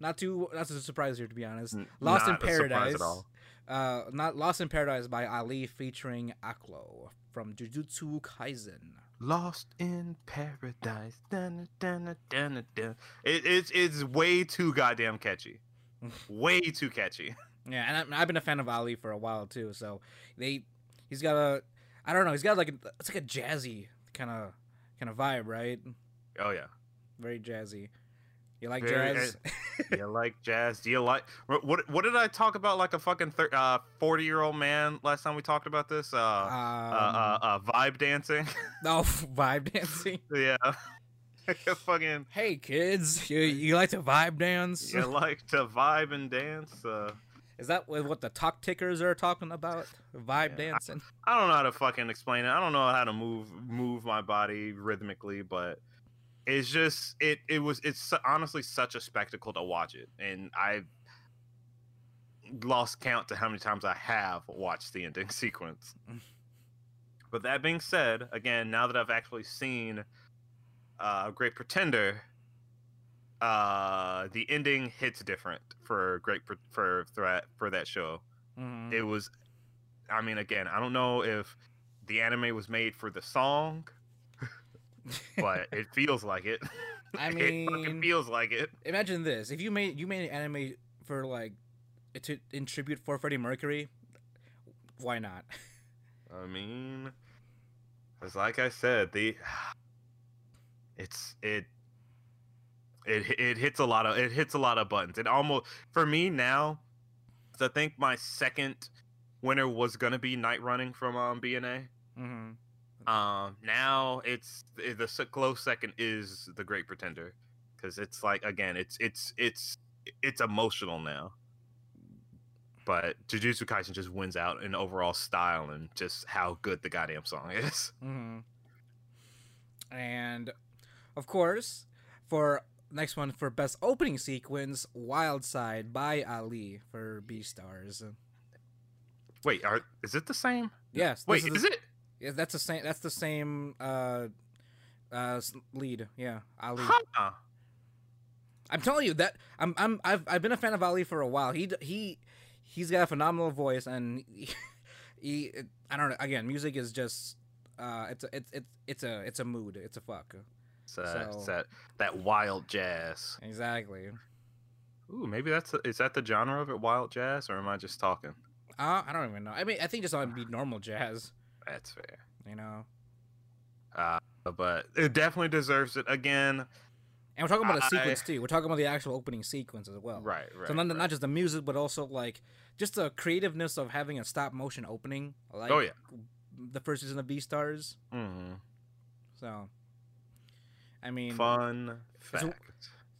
not too not too surprise here, to be honest. Lost in not surprise Paradise. Uh, not Lost in Paradise by Ali featuring Aklo from Jujutsu Kaisen. Lost in paradise. Dun, dun, dun, dun, dun. It, it's it's way too goddamn catchy. <laughs> way too catchy. <laughs> Yeah, and I, I've been a fan of Ali for a while too. So they, he's got a, I don't know, he's got like a, it's like a jazzy kind of kind of vibe, right? Oh yeah. Very jazzy. You like Very- jazz? <laughs> you like jazz? Do you like what? What, did I talk about? Like a fucking thir- uh, forty year old man last time we talked about this. Uh, um, uh, uh, uh, vibe dancing. no <laughs> vibe dancing. yeah. <laughs> fucking Hey kids, you you like to vibe dance? you like to vibe and dance. Uh, Is that what the talk tickers are talking about? Vibe Yeah, dancing. I don't know how to fucking explain it. I don't know how to move move my body rhythmically, but it's just it it was it's honestly such a spectacle to watch it, and I lost count to how many times I have watched the ending <laughs> sequence. but that being said, again, now that I've actually seen uh, Great Pretender, uh, the ending hits different for Great for threat for that show Mhm. it was i mean again i don't know if the anime was made for the song but it feels like it <laughs> I mean, <laughs> it fucking feels like it Imagine this: if you made you made an anime for like to in tribute for Freddie Mercury, why not? i mean it's like i said the <sighs> it's it it it hits a lot of it hits a lot of buttons it almost for me now i think my second winner was gonna be night running from um bna Mm-hmm. Um, now it's i- the close second is the Great Pretender, because it's like again, it's it's it's it's emotional now. But Jujutsu Kaisen just wins out in overall style and just how good the goddamn song is. Mm-hmm. And of course, for next one for best opening sequence, Wild Side by Ali for Beastars. Wait, are, is it the same? Yes. Wait, is, is it? Yeah, that's the same. That's the same uh, uh, lead. Yeah, Ali. Huh. I'm telling you that I'm I'm I've I've been a fan of Ali for a while. He he he's got a phenomenal voice, and he, <laughs> he I don't know. Again, music is just uh, it's a, it's it's it's a it's a mood. It's a fuck. It's, uh, it's So- that that wild jazz. Exactly. Ooh, maybe that's is that the genre of it, wild jazz, or am I just talking? Uh, I don't even know. I mean, I think just on be normal jazz. That's fair. You know. Uh, but it definitely deserves it again. And we're talking about a sequence too. We're talking about the actual opening sequence as well. Right, right. So not, right. not just the music, but also like just the creativeness of having a stop motion opening. Like Oh, yeah. the first season of Beastars. Mhm. So, I mean, Fun it's fact.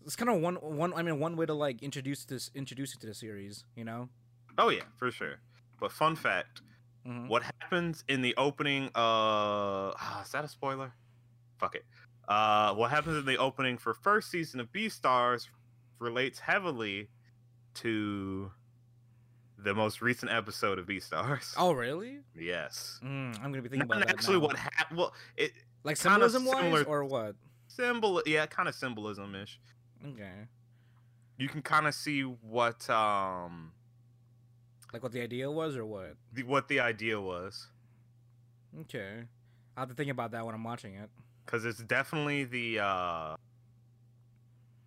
it's kind of one one. I mean, one way to like introduce this introduce you to the series. You know. Oh yeah, for sure. But fun fact: Mhm. what happens in the opening? Uh, ah, is that a spoiler? Fuck it. Uh, what happens in the opening for first season of Beastars relates heavily to the most recent episode of Beastars. Oh, really? yes. Mm, I'm gonna be thinking Not about that actually what happened. Well, it like symbolism wise similar- or what? Symbol. Yeah, kind of symbolism ish. Okay. You can kind of see what um Like what the idea was or what? the, what the idea was. Okay. I'll have to think about that when I'm watching it. because it's definitely the uh,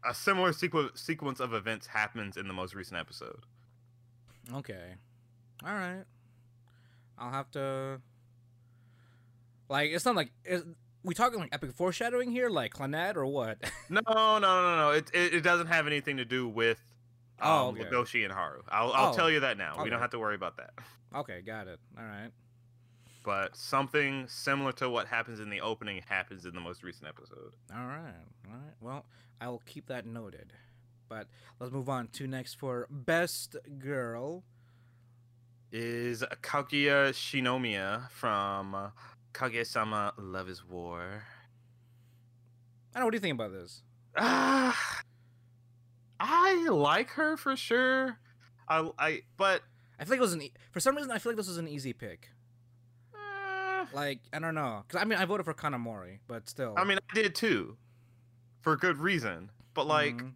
a similar sequ- sequence of events happens in the most recent episode. Okay. All right. I'll have to. Like, it's not like is we talking like epic foreshadowing here, like Clannad or what? <laughs> No, no, no, no, no. It, it it doesn't have anything to do with um, Oh, okay. Legoshi and Haru. I'll I'll Oh, tell you that now. We don't have to worry about that. okay, got it. All right. But something similar to what happens in the opening happens in the most recent episode. All right. All right. Well, I will keep that noted. But let's move on to next for best girl. Is Kaguya Shinomiya from uh, Kaguya-sama Love is War. I don't know. What do you think about this? Ah, <sighs> I like her for sure. I, I, but I feel like it was an e- for some reason I feel like this was an easy pick. eh, <sighs> Like I don't know, cause I mean I voted for Kanamori, but still. I mean, I did too, for good reason. But like, Mhm.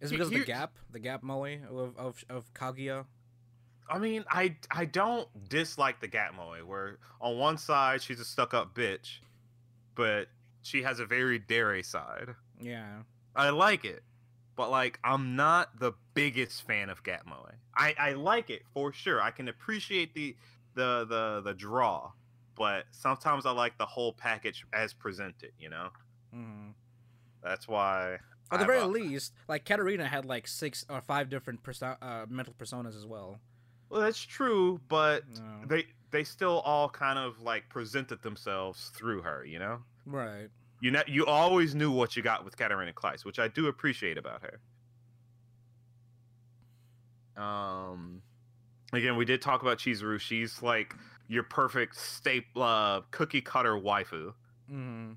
Is it He- because of the gap, the gap moe of of, of Kaguya? I mean, I, I don't dislike the gap moe, where on one side she's a stuck-up bitch, but she has a very dare side. Yeah. I like it, but like, I'm not the biggest fan of gap moe. I, I like it for sure. I can appreciate the, the, the, the draw, but sometimes I like the whole package as presented. You know, hmm that's why. At the very least, like Katarina had like six or five different perso- uh, mental personas as well. Well, that's true, but No. they they still all kind of like presented themselves through her. You know. Right. You know, you always knew what you got with Katarina Claes, which I do appreciate about her. Um, again, we did talk about Chizuru. She's like your perfect staple, uh, cookie cutter waifu. hmm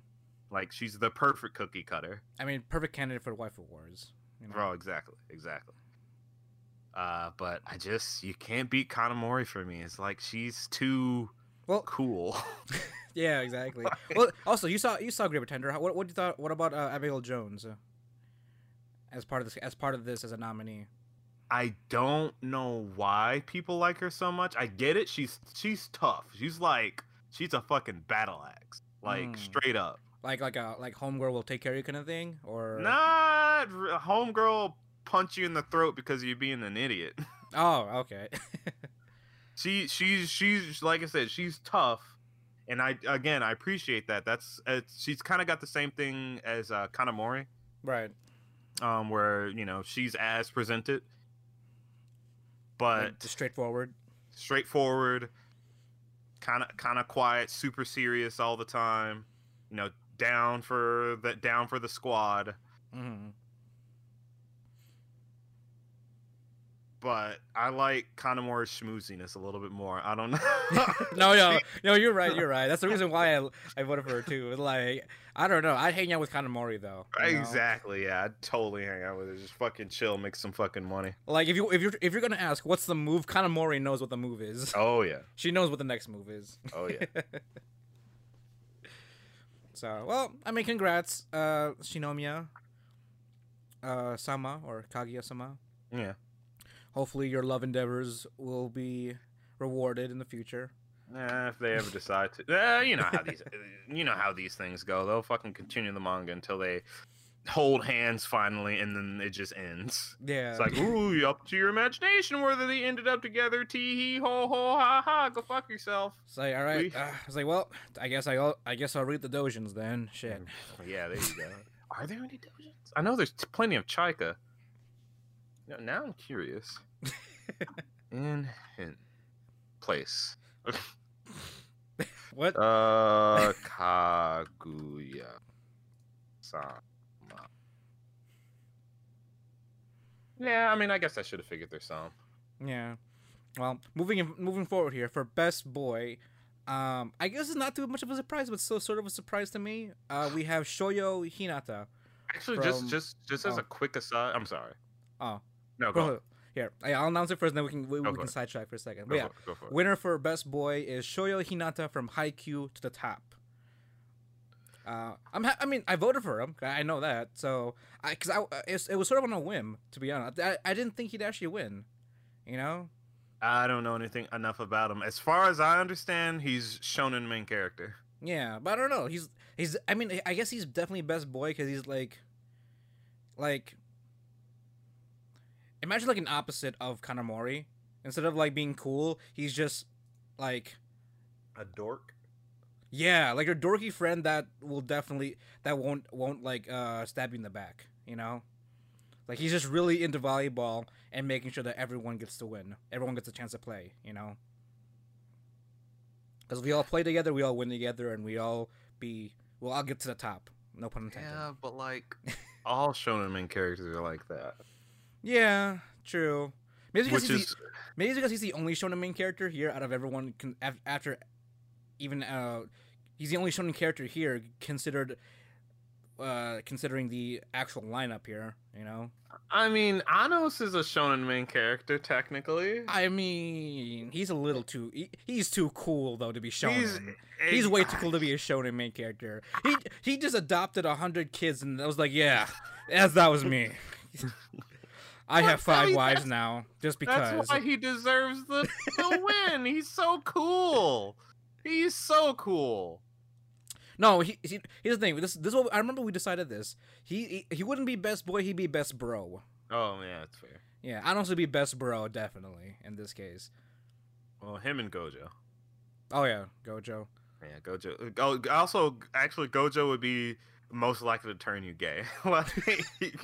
Like she's the perfect cookie cutter. I mean, perfect candidate for wife awards. You know? Oh, exactly, exactly. Uh, but I just you can't beat Kanamori for me. It's like she's too Well, cool. <laughs> yeah, exactly. <laughs> well, also you saw you saw Great Pretender. What what do you thought? What about uh, Abigail Jones? Uh, as part of this, as part of this as a nominee. I don't know why people like her so much. I get it. She's she's tough. She's like she's a fucking battle axe. Like Mm. straight up. Like like a like homegirl will take care of you kind of thing, or Not homegirl punch you in the throat because you're being an idiot. <laughs> Oh, okay. <laughs> she she's she's like I said, she's tough. And I again, I appreciate that. That's she's kind of got the same thing as uh, Kanamori, right. um, where you know she's as presented, but Like, straightforward. straightforward, kind of kind of quiet, super serious all the time. You know, down for the down for the squad. hmm but I like Kanamori's schmooziness a little bit more. I don't know. <laughs> no, no, <laughs> no. You're right. You're right. That's the reason why I I voted for her too. Like I don't know. I'd hang out with Kanamori though. you know? Exactly. Yeah, I'd totally hang out with her. Just fucking chill, make some fucking money. Like if you if you if you're gonna ask what's the move, Kanamori knows what the move is. Oh yeah. <laughs> She knows what the next move is. Oh yeah. So well, I mean, congrats, uh, Shinomiya, uh, Sama or Kaguya Sama. yeah. Hopefully, your love endeavors will be rewarded in the future. Eh, if they ever decide to, eh, you know how these, you know how these things go. They'll fucking continue the manga until they hold hands finally, and then it just ends. Yeah. It's like, ooh, up to your imagination whether they ended up together. Tee hee ho ho ha ha. Go fuck yourself. It's like, all right. Uh, it's like, well, I guess I I guess I'll read the dojins then. Shit. Yeah, there you go. Are there any dojins? I know there's plenty of Now I'm curious. <laughs> In hint place. <laughs> What? Uh, Kaguya sama. Yeah, I mean, I guess I should have figured there's some. Yeah. Well, moving moving forward here for best boy, um, I guess it's not too much of a surprise, but still sort of a surprise to me. Uh, we have Shoyo Hinata. Actually, From- just just just as oh. a quick aside, I'm sorry. Oh, No, go, Bro, here I- I'll announce it first, then we can we, Go we can it. sidetrack for a second. go, But yeah, for, for winner for best boy is Shoyo Hinata from Haikyuu to the top. Uh, I'm ha- I mean I voted for him. I know that. So I because I it's, it was sort of on a whim to be honest. I, I didn't think he'd actually win. You know. I don't know anything enough about him. As far as I understand, he's shonen main character. Yeah, but I don't know. He's he's. I mean, I guess he's definitely best boy because he's like, like. Imagine like an opposite of Kanamori. Instead of like being cool, he's just like A dork. yeah, like your dorky friend that will definitely that won't won't like uh stab you in the back. You know, like he's just really into volleyball and making sure that everyone gets to win. Everyone gets a chance to play. You know. Because we all play together, we all win together, and we all be we'll all get to the top. No pun intended. Yeah, but like all shonen main characters are like that. Yeah, true. Maybe because Which he's is the, maybe it's because he's the only shonen main character here out of everyone. Con- after even uh, he's the only shonen character here considered. Uh, considering the actual lineup here, you know. I mean, Anos is a shonen main character technically. I mean, he's a little too. He, he's too cool though to be shonen. He's He's, way too cool to be a shonen main character. He he just adopted a hundred kids and I was like, yeah, as that was me. <laughs> I have five wives now, just because. That's why he deserves the, the <laughs> win. He's so cool. He's so cool. No, he, he here's the thing. This this is what I remember we decided this. He, he he wouldn't be best boy. He'd be best bro. Oh yeah, that's fair. Yeah, I'd also be best bro definitely in this case. Well, him and Gojo. Oh yeah, Gojo. Yeah, Gojo. Uh, oh, also, actually, Gojo would be most likely to turn you gay. <laughs> like, <laughs>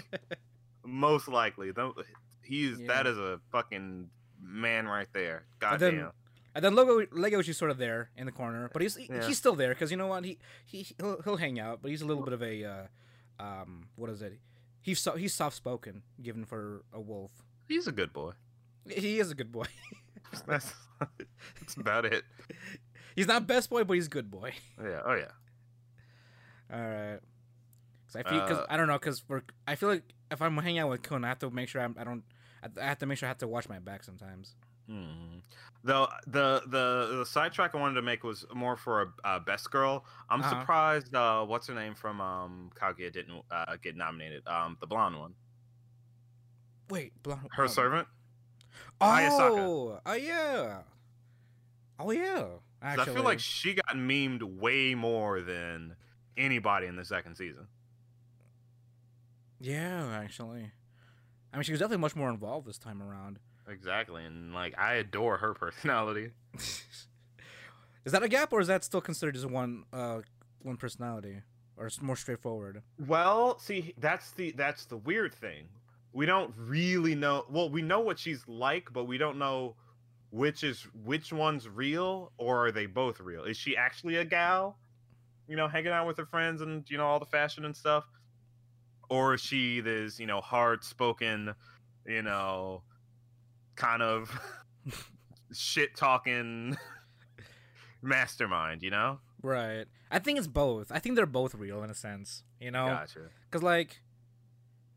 most likely. Though He's Yeah. that is a fucking man right there. Goddamn. And then Lego Legoshi's sort of there in the corner, but he's he- Yeah. he's still there because you know what he he he'll, he'll hang out, but he's a little bit of a uh, um what is it? He's so, he's soft spoken, given for a wolf. He's a good boy. He is a good boy. <laughs> That's that's about it. he's not best boy, but he's good boy. Yeah. Oh yeah. All right. Cause I feel, cause Uh, I don't know, cause we're I feel like if I'm hanging out with Kun, I have to make sure I'm, I don't, I have to make sure I have to watch my back sometimes. Hmm. Though the the the sidetrack I wanted to make was more for a uh, best girl. I'm Uh-huh. surprised. Uh, what's her name from um Kaguya didn't uh, get nominated. Um, the blonde one, Wait, blonde. her oh. servant. Oh, Ayasaka. oh yeah. Oh yeah. Actually, I feel like she got memed way more than anybody in the second season. Yeah, actually. I mean, she was definitely much more involved this time around. Exactly, and like I adore her <laughs> personality. <laughs> is that a gap, or is that still considered just one, uh, one personality, or it's more straightforward? Well, see, that's the that's the weird thing. We don't really know. Well, we know what she's like, but we don't know which is which one's real, or are they both real? Is she actually a gal? You know, hanging out with her friends and you know all the fashion and stuff, or is she this you know hard spoken, you know, kind of <laughs> shit talking <laughs> mastermind, you know? Right. I think it's both. I think they're both real in a sense. You know, Gotcha. because like,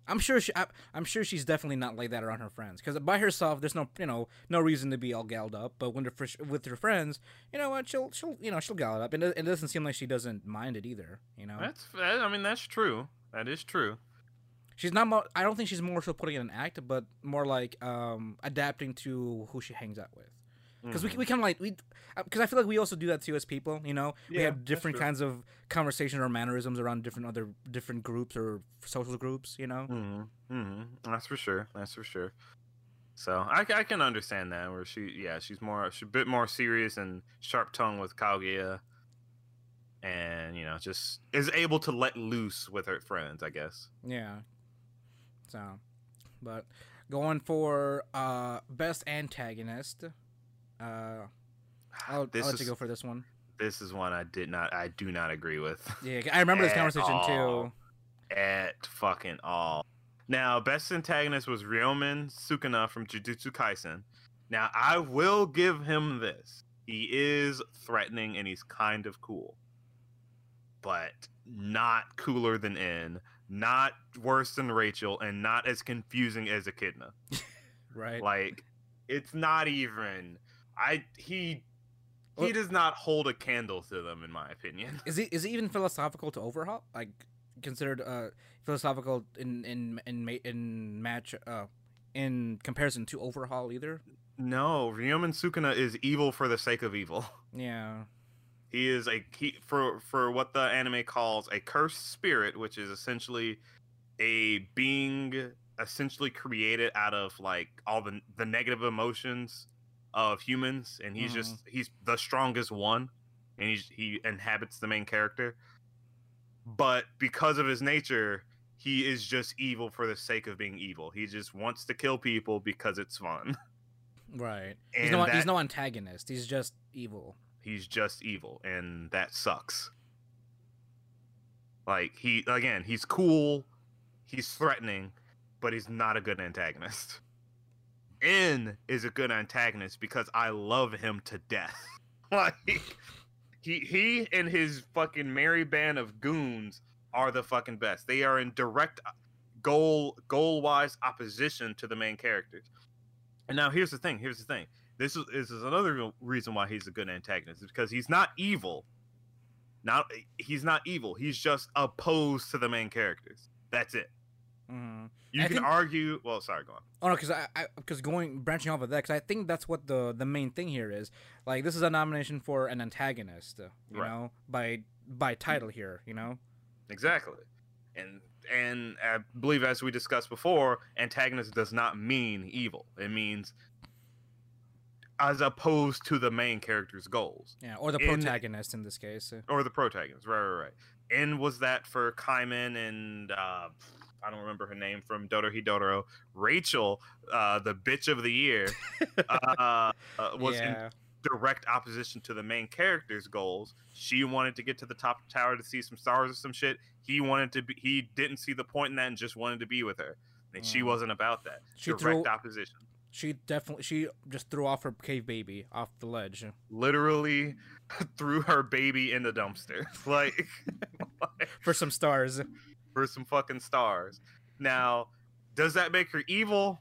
I'm sure she, I, I'm sure she's definitely not like that around her friends. Because by herself, there's no, you know, no reason to be all galled up. But when they're with her friends, you know what, she'll, she'll, you know, she'll gal it up, and it, it doesn't seem like she doesn't mind it either. You know, That's I mean that's true. That is true. she's not. Mo- I don't think she's more so putting in an act, but more like um adapting to who she hangs out with. because Mhm. we, we kind of like we because I feel like we also do that too as people. You know, we have different kinds of conversations or mannerisms around different other different groups or social groups. You know, Mm-hmm. Mm-hmm. That's for sure. That's for sure. So I, I can understand that where she yeah she's more she's a bit more serious and sharp tongue with Kaguya, and you know just is able to let loose with her friends I guess. yeah. So, but going for uh best antagonist, uh, <sighs> I'll, this I'll let is you go for this one. this is one I did not I do not agree with Yeah, I remember this conversation all. too. at fucking all. Now best antagonist was Ryomen Sukuna from Jujutsu Kaisen. Now I will give him this. He is threatening and he's kind of cool. But not cooler than N, not worse than Rachel, and not as confusing as Echidna. <laughs> Right. Like, it's not even. I he he does not hold a candle to them, in my opinion. <laughs> Is it is it even philosophical to overhaul? Like considered uh philosophical in in in in match uh in comparison to overhaul either? No, Ryomen Sukuna is evil for the sake of evil. <laughs> Yeah. He is a he, for for what the anime calls a cursed spirit, which is essentially a being essentially created out of like all the the negative emotions of humans, and he's just mm-hmm. he's the strongest one, and he's he inhabits the main character. But because of his nature, he is just evil for the sake of being evil. He just wants to kill people because it's fun. <laughs> Right. He's And no he's no antagonist. He's just evil. He's just evil and that sucks. Like he again he's cool he's threatening but he's not a good antagonist. N is a good antagonist because i love him to death. <laughs> Like he he and his fucking merry band of goons are the fucking best. They are in direct uh, goal goal wise opposition to the main characters. And now here's the thing here's the thing this is, this is another reason why he's a good antagonist is because he's not evil. Not he's not evil. He's just opposed to the main characters. That's it. Hmm you I can think- argue well sorry go on. Oh no, because I because going branching off of that, because I think that's what the the main thing here is. Like this is a nomination for an antagonist, you Right. know, by by title here, you know. exactly. And and i believe as we discussed before antagonist does not mean evil. It means as opposed to the main character's goals Yeah, or the protagonist in this case. or the protagonist right right right and was that for Kaiman and uh I don't remember her name from Dorohedoro. Rachel, uh, the bitch of the year, <laughs> uh, uh, was in direct opposition to the main character's goals. She wanted to get to the top the tower to see some stars or some shit. He wanted to be. He didn't see the point in that and just wanted to be with her. And she Mm. wasn't about that. She direct threw- opposition. She definitely she just threw off her cave baby off the ledge. Literally <laughs> threw her baby in the dumpster. <laughs> like <laughs> for some stars. for some fucking stars. Now, does that make her evil?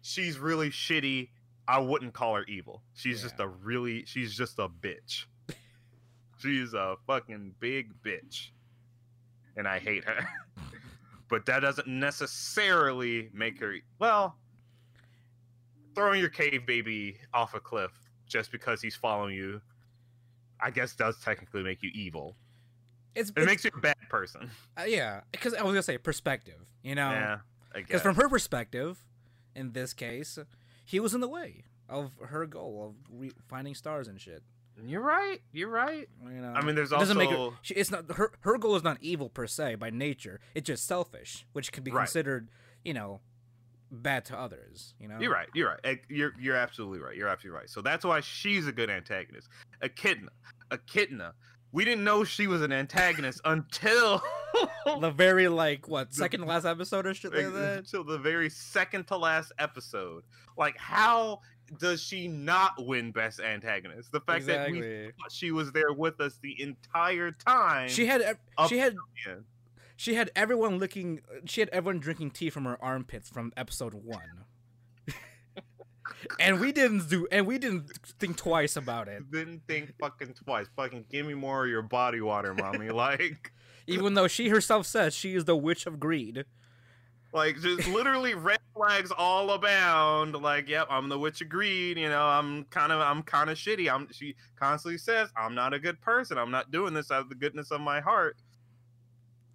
She's really shitty. I wouldn't call her evil. She's just a really she's just a bitch. she's a fucking big bitch. And I hate her. but that doesn't necessarily make her well throwing your cave baby off a cliff just because he's following you I guess does technically make you evil. It's, It it's makes you a bad person. uh, yeah, because I was gonna say perspective, you know, Yeah. Because from her perspective, in this case, he was in the way of her goal of re- finding stars and shit. You're right. You're right. You know, I mean, there's it doesn't make her. also- She, it's not her. Her goal is not evil per se by nature. It's just selfish, which can be Right. considered, you know, bad to others. You know, You're right. You're right. You're you're absolutely right. You're absolutely right. So that's why she's a good antagonist. Echidna. Echidna we didn't know she was an antagonist until <laughs> the very like what second to last episode or shit like that. until the very second to last episode. Like, how does she not win best antagonist? The fact that we thought she was there with us the entire time. She had she had yeah. She had everyone looking. she had everyone drinking tea from her armpits from episode one. and we didn't do and we didn't think twice about it. didn't think fucking twice. Fucking give me more of your body water, mommy. <laughs> like, Even though she herself says she is the witch of greed. like just literally red flags all abound. Like, yep, I'm the witch of greed. You know, I'm kind of, I'm kind of shitty. I'm. She constantly says, I'm not a good person. I'm not doing this out of the goodness of my heart.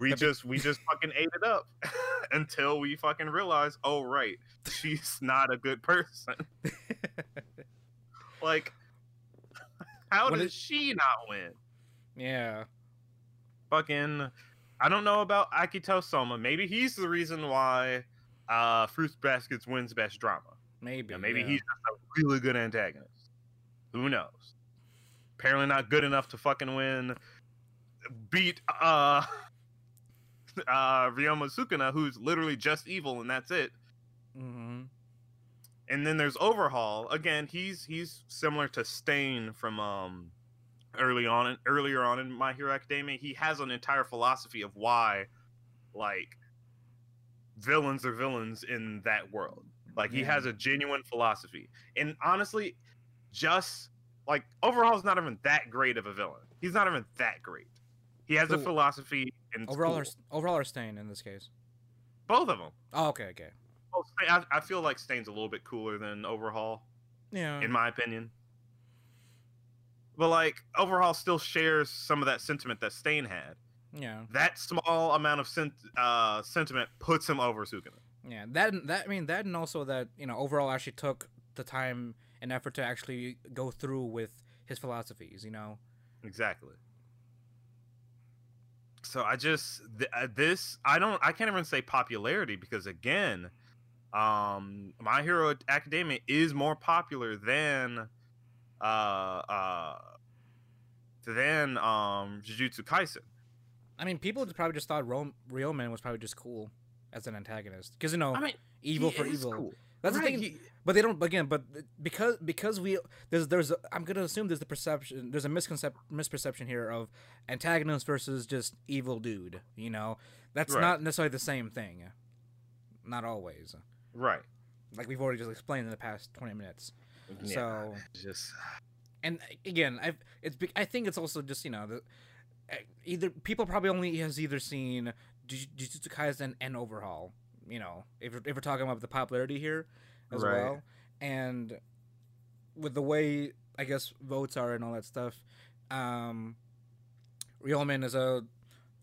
We just, we just fucking ate it up <laughs> until we fucking realized, oh right, she's not a good person. <laughs> like, how What does is- she not win? Yeah. fucking I don't know about Akito Soma. Maybe he's the reason why uh Fruits Baskets wins best drama. Maybe. Yeah, maybe yeah. he's just a really good antagonist. Who knows? Apparently not good enough to fucking win beat uh <laughs> uh Ryoma Sukuna, who's literally just evil and that's it. Mhm. And then there's Overhaul. Again, he's he's similar to Stain from um early on earlier on in My Hero Academia. He has an entire philosophy of why like villains are villains in that world. Like he Yeah. has a genuine philosophy. And honestly, just like Overhaul's not even that great of a villain. He's not even that great. He has a philosophy and Overhaul, or, Overhaul or Stain in this case. both of them. Oh, okay, okay. Well, I, I feel like Stain's a little bit cooler than Overhaul. Yeah. in my opinion. But like overhaul still shares some of that sentiment that Stain had. yeah. That small amount of sent- uh, sentiment puts him over Sukuna. Yeah. That and- that I mean that and also that you know Overhaul actually took the time and effort to actually go through with his philosophies. You know. Exactly. So I just th- uh, this I don't I can't even say popularity because again, um, My Hero Academia is more popular than uh uh than um Jujutsu Kaisen. I mean, people probably just thought Ro- Ryoman was probably just cool as an antagonist because you know I mean, evil for evil. cool. That's Right, the thing. he- But they don't again. But because because we there's there's a, I'm gonna assume there's the perception there's a misconception misperception here of antagonist versus just evil dude. You know, that's Right. not necessarily the same thing. Not always. right. Like we've already just explained in the past twenty minutes. Yeah, So just and again, I it's I think it's also just you know the eh, either people probably only has either seen Juj- Jujutsu Kaisen and Overhaul. You know, if if we're talking about the popularity here as Right. well, and with the way I guess votes are and all that stuff, um, Realman is a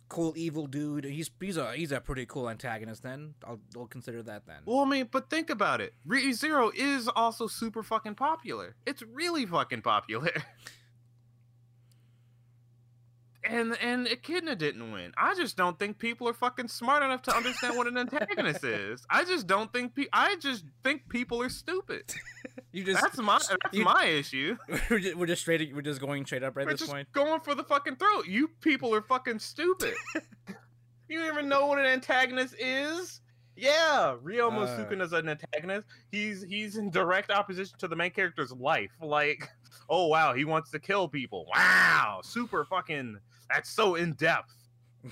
cool evil dude. He's he's a he's a pretty cool antagonist. Then I'll I'll consider that then. well, I mean, but think about it. Re Zero is also super fucking popular. It's really fucking popular. <laughs> And and Echidna didn't win. I just don't think people are fucking smart enough to understand what an antagonist <laughs> is. I just don't think pe- I just think people are stupid. <laughs> You just That's my that's you- my issue. <laughs> we're, just, we're just straight we're just going straight up right We're this just point. going for the fucking throat. You people are fucking stupid. you even know what an antagonist is? Yeah, Ryo Uh. Mosuken is an antagonist. He's he's in direct opposition to the main character's life. <laughs> Like, oh wow, he wants to kill people. Wow, super fucking. That's so in depth.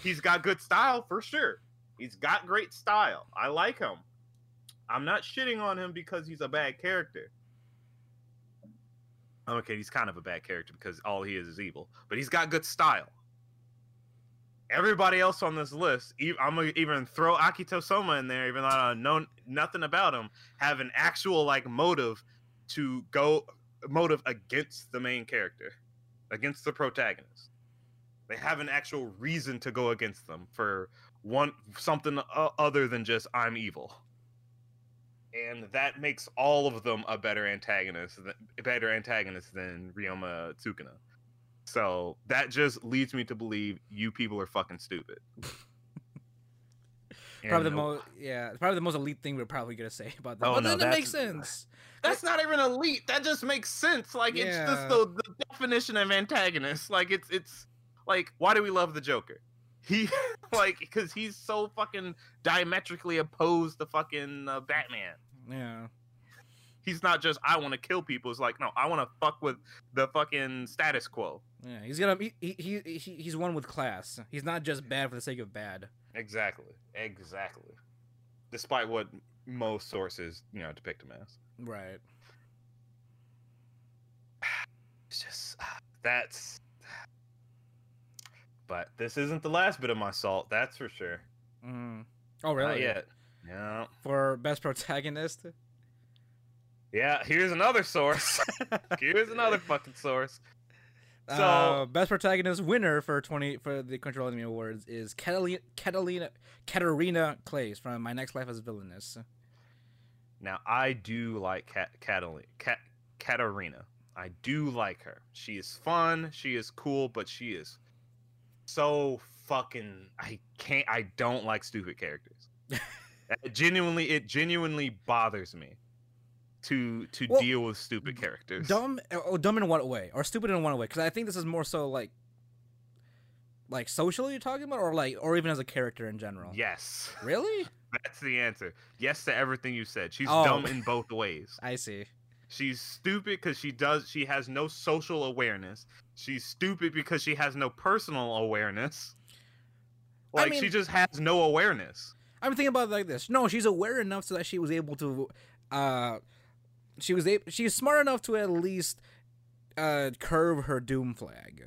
He's got good style for sure. He's got great style. I like him. I'm not shitting on him because he's a bad character. Okay, he's kind of a bad character because all he is is evil, but he's got good style. Everybody else on this list, I'm gonna even throw Akito Soma in there, even though I know nothing about him, have an actual like motive to go motive against the main character, against the protagonist. They have an actual reason to go against them for one something other than just I'm evil and that makes all of them a better antagonist, better antagonist than Ryoma Sukuna. So that just leads me to believe you people are fucking stupid. <laughs> Probably the And most, yeah, probably the most elite thing we're probably gonna say about that. Oh, but no, then it makes sense. That's not even elite. That just makes sense. Like it's just the, the definition of antagonist. Like it's it's Like, why do we love the Joker? He <laughs> like because he's so fucking diametrically opposed to fucking uh, Batman. Yeah. He's not just I want to kill people. It's like no, I want to fuck with the fucking status quo. Yeah. He's gonna he, he, he he- he's one with class. He's not just bad for the sake of bad. Exactly. Exactly. Despite what most sources, you know, depict him as. Right. <sighs> It's just that's. <sighs> But this isn't the last bit of my salt. That's for sure. Mm. Oh Not really? yet. Yeah. For best protagonist. Yeah. Here's another source. <laughs> here's another fucking source. So- uh, best protagonist winner for twenty for the Crunchyroll Anime Awards is Catalina Catalina Katarina Claes from My Next Life as a Villainous. Now I do like Kat, Catalina, Kat, Katarina. I do like her. She is fun. She is cool, but she is so fucking. I can't. I don't like stupid characters. <laughs> Genuinely, it genuinely bothers me to to Well, deal with stupid characters. Dumb, oh, dumb in what way, or stupid in what way? Because I think this is more so like, like socially you're talking about, or like, or even as a character in general. Yes, <laughs> Really? that's the answer. Yes to everything you said. She's Oh. dumb in <laughs> both ways. I see. She's stupid because she does she has no social awareness. She's stupid because she has no personal awareness. I Like she just has no awareness. I'm thinking about it like this. No, she's aware enough so that she was able to, uh, she was able, she's smart enough to at least, uh, curve her doom flag.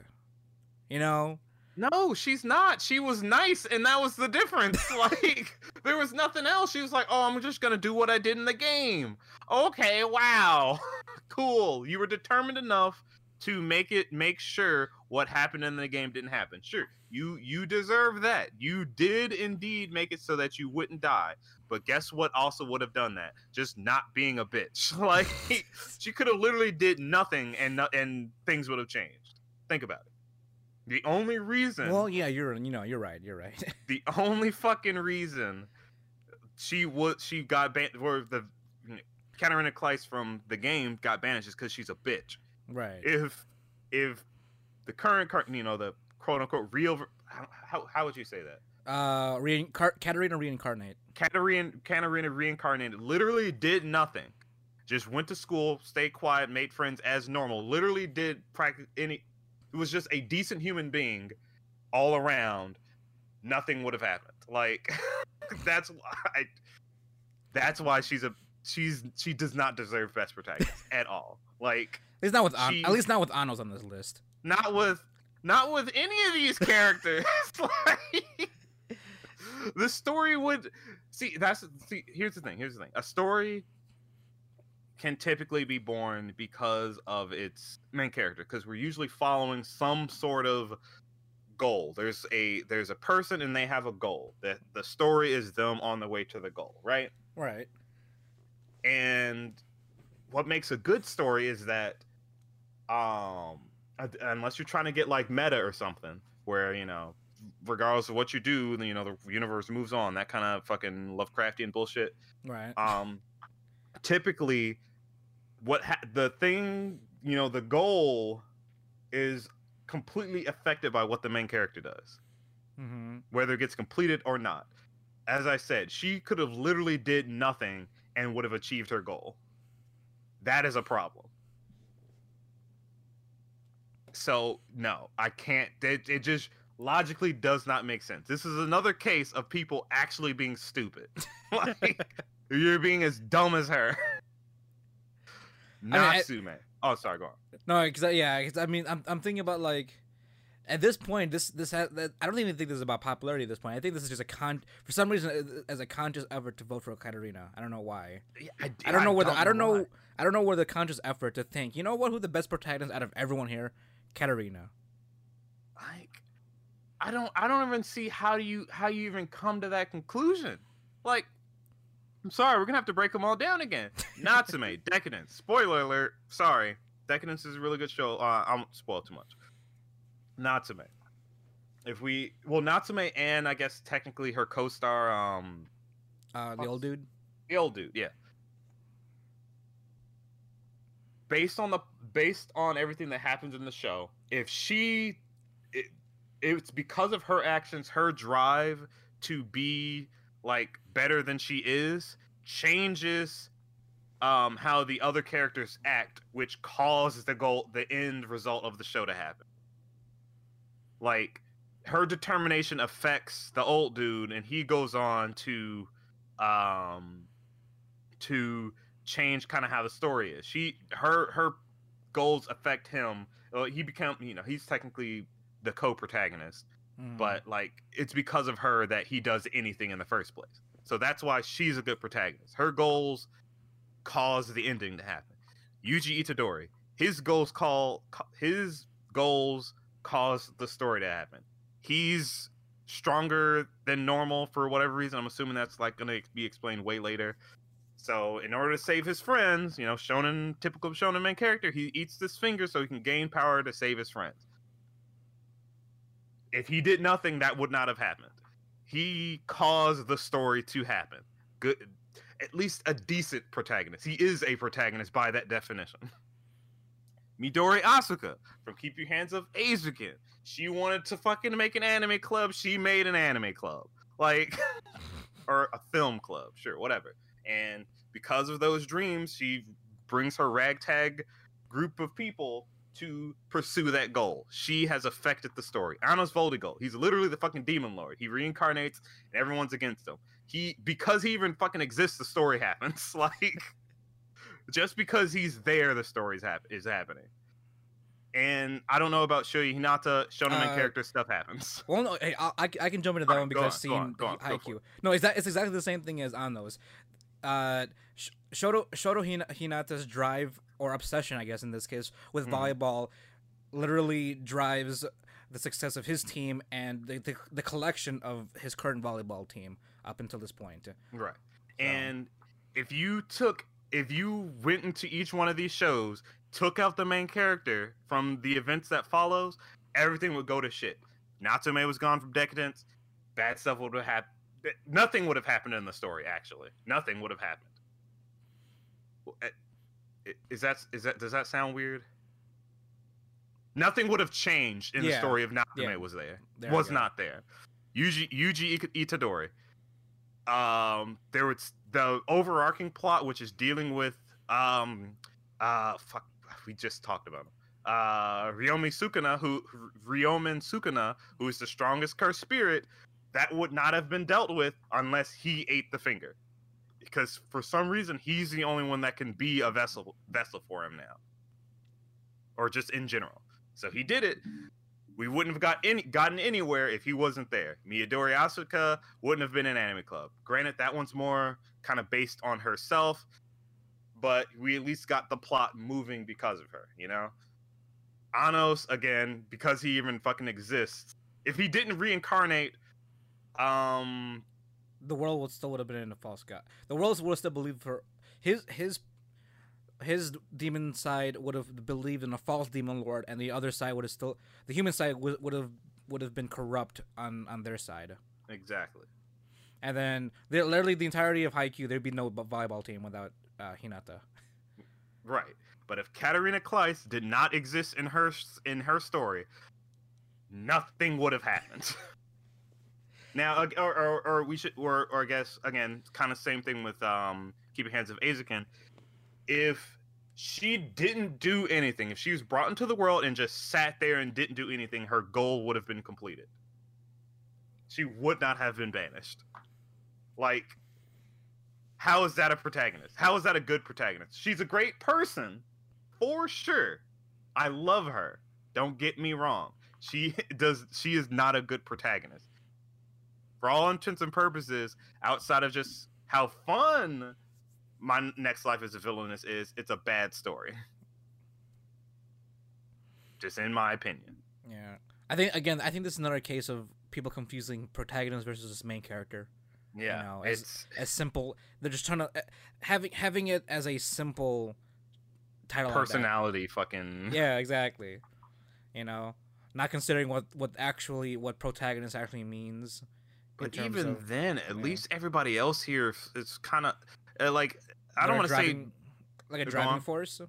You know? No, she's not. She was nice, and that was the difference. <laughs> like there was nothing else. She was like, "Oh, I'm just gonna do what I did in the game." Okay, wow, <laughs> cool. You were determined enough to make it make sure what happened in the game didn't happen. Sure, you you deserve that. You did indeed make it so that you wouldn't die. But guess what? Also would have done that. Just not being a bitch. <laughs> Like she could have literally did nothing, and no- and things would have changed. Think about it. The only reason Well, yeah, you're, you know, you're right. You're right. <laughs> the only fucking reason she would she got banned or the Katarina Claes from the game got banished is because she's a bitch. right. If if the current car- you know the quote unquote real how, how how would you say that Uh, reincar- Katarina reincarnate. Katarina Katarina reincarnated literally did nothing, just went to school, stayed quiet, made friends as normal. Literally did practice any. It was just a decent human being, all around. Nothing would have happened. Like <laughs> that's why. That's why she's a she's she does not deserve best protagonist at all. Like At least not with She- at least not with Anos on this list. not with not with any of these characters. <laughs> like, the story would see that's see here's the thing here's the thing. A story can typically be born because of its main character because we're usually following some sort of goal. There's a there's a person and they have a goal. That the story is them on the way to the goal right? Right. and what makes a good story is that um unless you're trying to get like meta or something where you know regardless of what you do you know the universe moves on that kind of fucking lovecraftian bullshit Right. um typically what ha- the thing you know the goal is completely affected by what the main character does mm-hmm. whether it gets completed or not. As I said, she could have literally did nothing and would have achieved her goal. That is a problem. So no, I can't. It, it just logically does not make sense. This is another case of people actually being stupid. <laughs> like you're being as dumb as her. mean, Not I- Sume. Oh, sorry. Go on. No, because yeah, 'cause I mean, I'm I'm thinking about like, at this point, this this has I don't even think this is about popularity at this point. I think this is just a con for some reason uh, as a conscious effort to vote for Katarina. I don't know why. I, I don't know whether I don't know why. I don't know where the conscious effort to think. You know what? Who the best protagonist out of everyone here? Katarina. I don't i don't even see how do you how you even come to that conclusion. Like i'm sorry we're gonna have to break them all down again. Natsume <laughs> Deca-Dence. Spoiler alert sorry. Deca-Dence is a really good show. Uh, i won't spoil too much. Natsume. If we well natsume and i guess technically her co-star um Uh, the old dude. the old dude, yeah. Based on the based on everything that happens in the show, if she, it's because of her actions, her drive to be like better than she is changes um how the other characters act, which causes the goal the end result of the show to happen. Like her determination affects the old dude and he goes on to um to change kind of how the story is. She her her goals affect him. Well, he become you know he's technically the co-protagonist, Mm. but like it's because of her that he does anything in the first place. So that's why she's a good protagonist. Her goals cause the ending to happen. Yuji Itadori, his goals call his goals cause the story to happen. He's stronger than normal for whatever reason. I'm assuming that's like going to be explained way later. So, in order to save his friends, you know, shonen typical shonen main character, he eats this finger so he can gain power to save his friends. If he did nothing, that would not have happened. He caused the story to happen. Good, at least a decent protagonist. He is a protagonist by that definition. <laughs> Midori Asuka from Keep Your Hands Off Eizouken. She wanted to fucking make an anime club. She made an anime club. Like, <laughs> or a film club, sure, whatever. And because of those dreams, she brings her ragtag group of people to pursue that goal. She has affected the story. Anos Voldigoad, he's literally the fucking demon lord. He reincarnates and everyone's against him. He because he even fucking exists, the story <laughs> happens. <laughs> like just because he's there, the story's hap- is happening. And I don't know about Shoyo Hinata, Shonen Uh, character stuff happens. <laughs> Well, no, hey, I, I, I can jump into that one because I've seen on, on, Haikyuu. No, is that it's exactly the same thing as Anno's. Uh, Shoto Shoto Hin- Hinata's drive or obsession, I guess in this case, with Mhm. volleyball, literally drives the success of his team and the, the the collection of his current volleyball team up until this point. Right. So- And if you took if you went into each one of these shows, took out the main character from the events that follows, everything would go to shit. Natsume was gone from Deca-Dence. Bad stuff would have happened. Nothing would have happened in the story. Actually, nothing would have happened. Eh, Is that is that does that sound weird? Nothing would have changed in the story if Natsume Yeah. was there There was not there. Yuji Yuji Itadori. Um, there was the overarching plot, which is dealing with um, uh, fuck, we just talked about him. Uh, Ryomi Sukuna, who Ryomen Sukuna, who is the strongest cursed spirit, that would not have been dealt with unless he ate the finger, because for some reason he's the only one that can be a vessel vessel for him now, or just in general. So he did it, we wouldn't have got any gotten anywhere if he wasn't there. Miyadori Asuka wouldn't have been an anime club. Granted, that one's more kind of based on herself, but we at least got the plot moving because of her, you know? Anos, again, because he even fucking exists. If he didn't reincarnate, um The world would still would have been in a false god. The world would have still believed for his his his demon side would have believed in a false demon lord, and the other side would have still the human side would would have would have been corrupt on on their side. exactly. And then the, literally the entirety of Haikyuu, there'd be no volleyball team without uh, Hinata. Right. But if Katarina Claes did not exist in her in her story, nothing would have happened. <laughs> now, or, or, or we should, or, or I guess again, kind of same thing with um, Keeping Hands of Eizouken. If she didn't do anything, if she was brought into the world and just sat there and didn't do anything, her goal would have been completed. She would not have been banished. Like, how is that a protagonist? How is that a good protagonist? She's a great person, for sure. I love her. Don't get me wrong. She <laughs> does. She is not a good protagonist. For all intents and purposes, outside of just how fun my next life as a villainess is, it's a bad story. Just in my opinion. Yeah, I think again, I think this is another case of people confusing protagonist versus this main character. Yeah, know, as- it's As simple, they're just trying to uh, having having it as a simple title. personality. Fucking <laughs> Yeah, exactly. You know, not considering what what actually what protagonist actually means. But even of, then, at yeah. least everybody else here is kind of uh, like I they're don't want to say. like a driving on. force.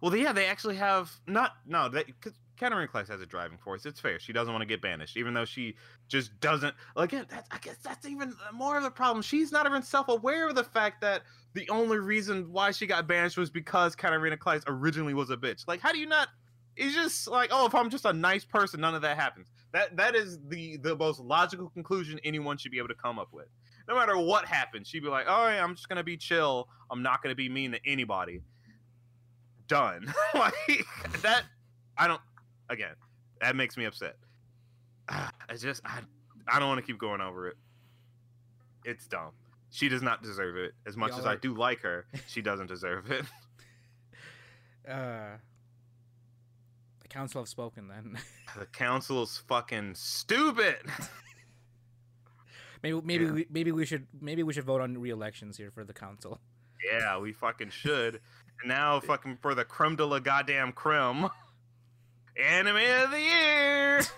Well, yeah, they actually have not no. They, 'cause Katarina Claes has a driving force. It's fair. She doesn't want to get banished, even though she just doesn't. Again, that's, I guess that's even more of the problem. She's not even self-aware of the fact that the only reason why she got banished was because Katarina Claes originally was a bitch. Like, how do you not? It's just like, oh, if I'm just a nice person, none of that happens. That that is the the most logical conclusion anyone should be able to come up with. No matter what happens, she'd be like, oh, yeah, I'm just gonna be chill. I'm not gonna be mean to anybody. Done. <laughs> like that. I don't. Again, that makes me upset. <sighs> I just I I don't want to keep going over it. It's dumb. She does not deserve it. As much Y'all as I do like her, she doesn't deserve it. <laughs> <laughs> Uh, council have spoken. Then <laughs> The council's fucking stupid. maybe maybe Yeah. we, maybe we should maybe we should vote on re-elections here for the council. Yeah, we fucking should. And now, fucking for the creme de la goddamn creme, anime of the year. <laughs>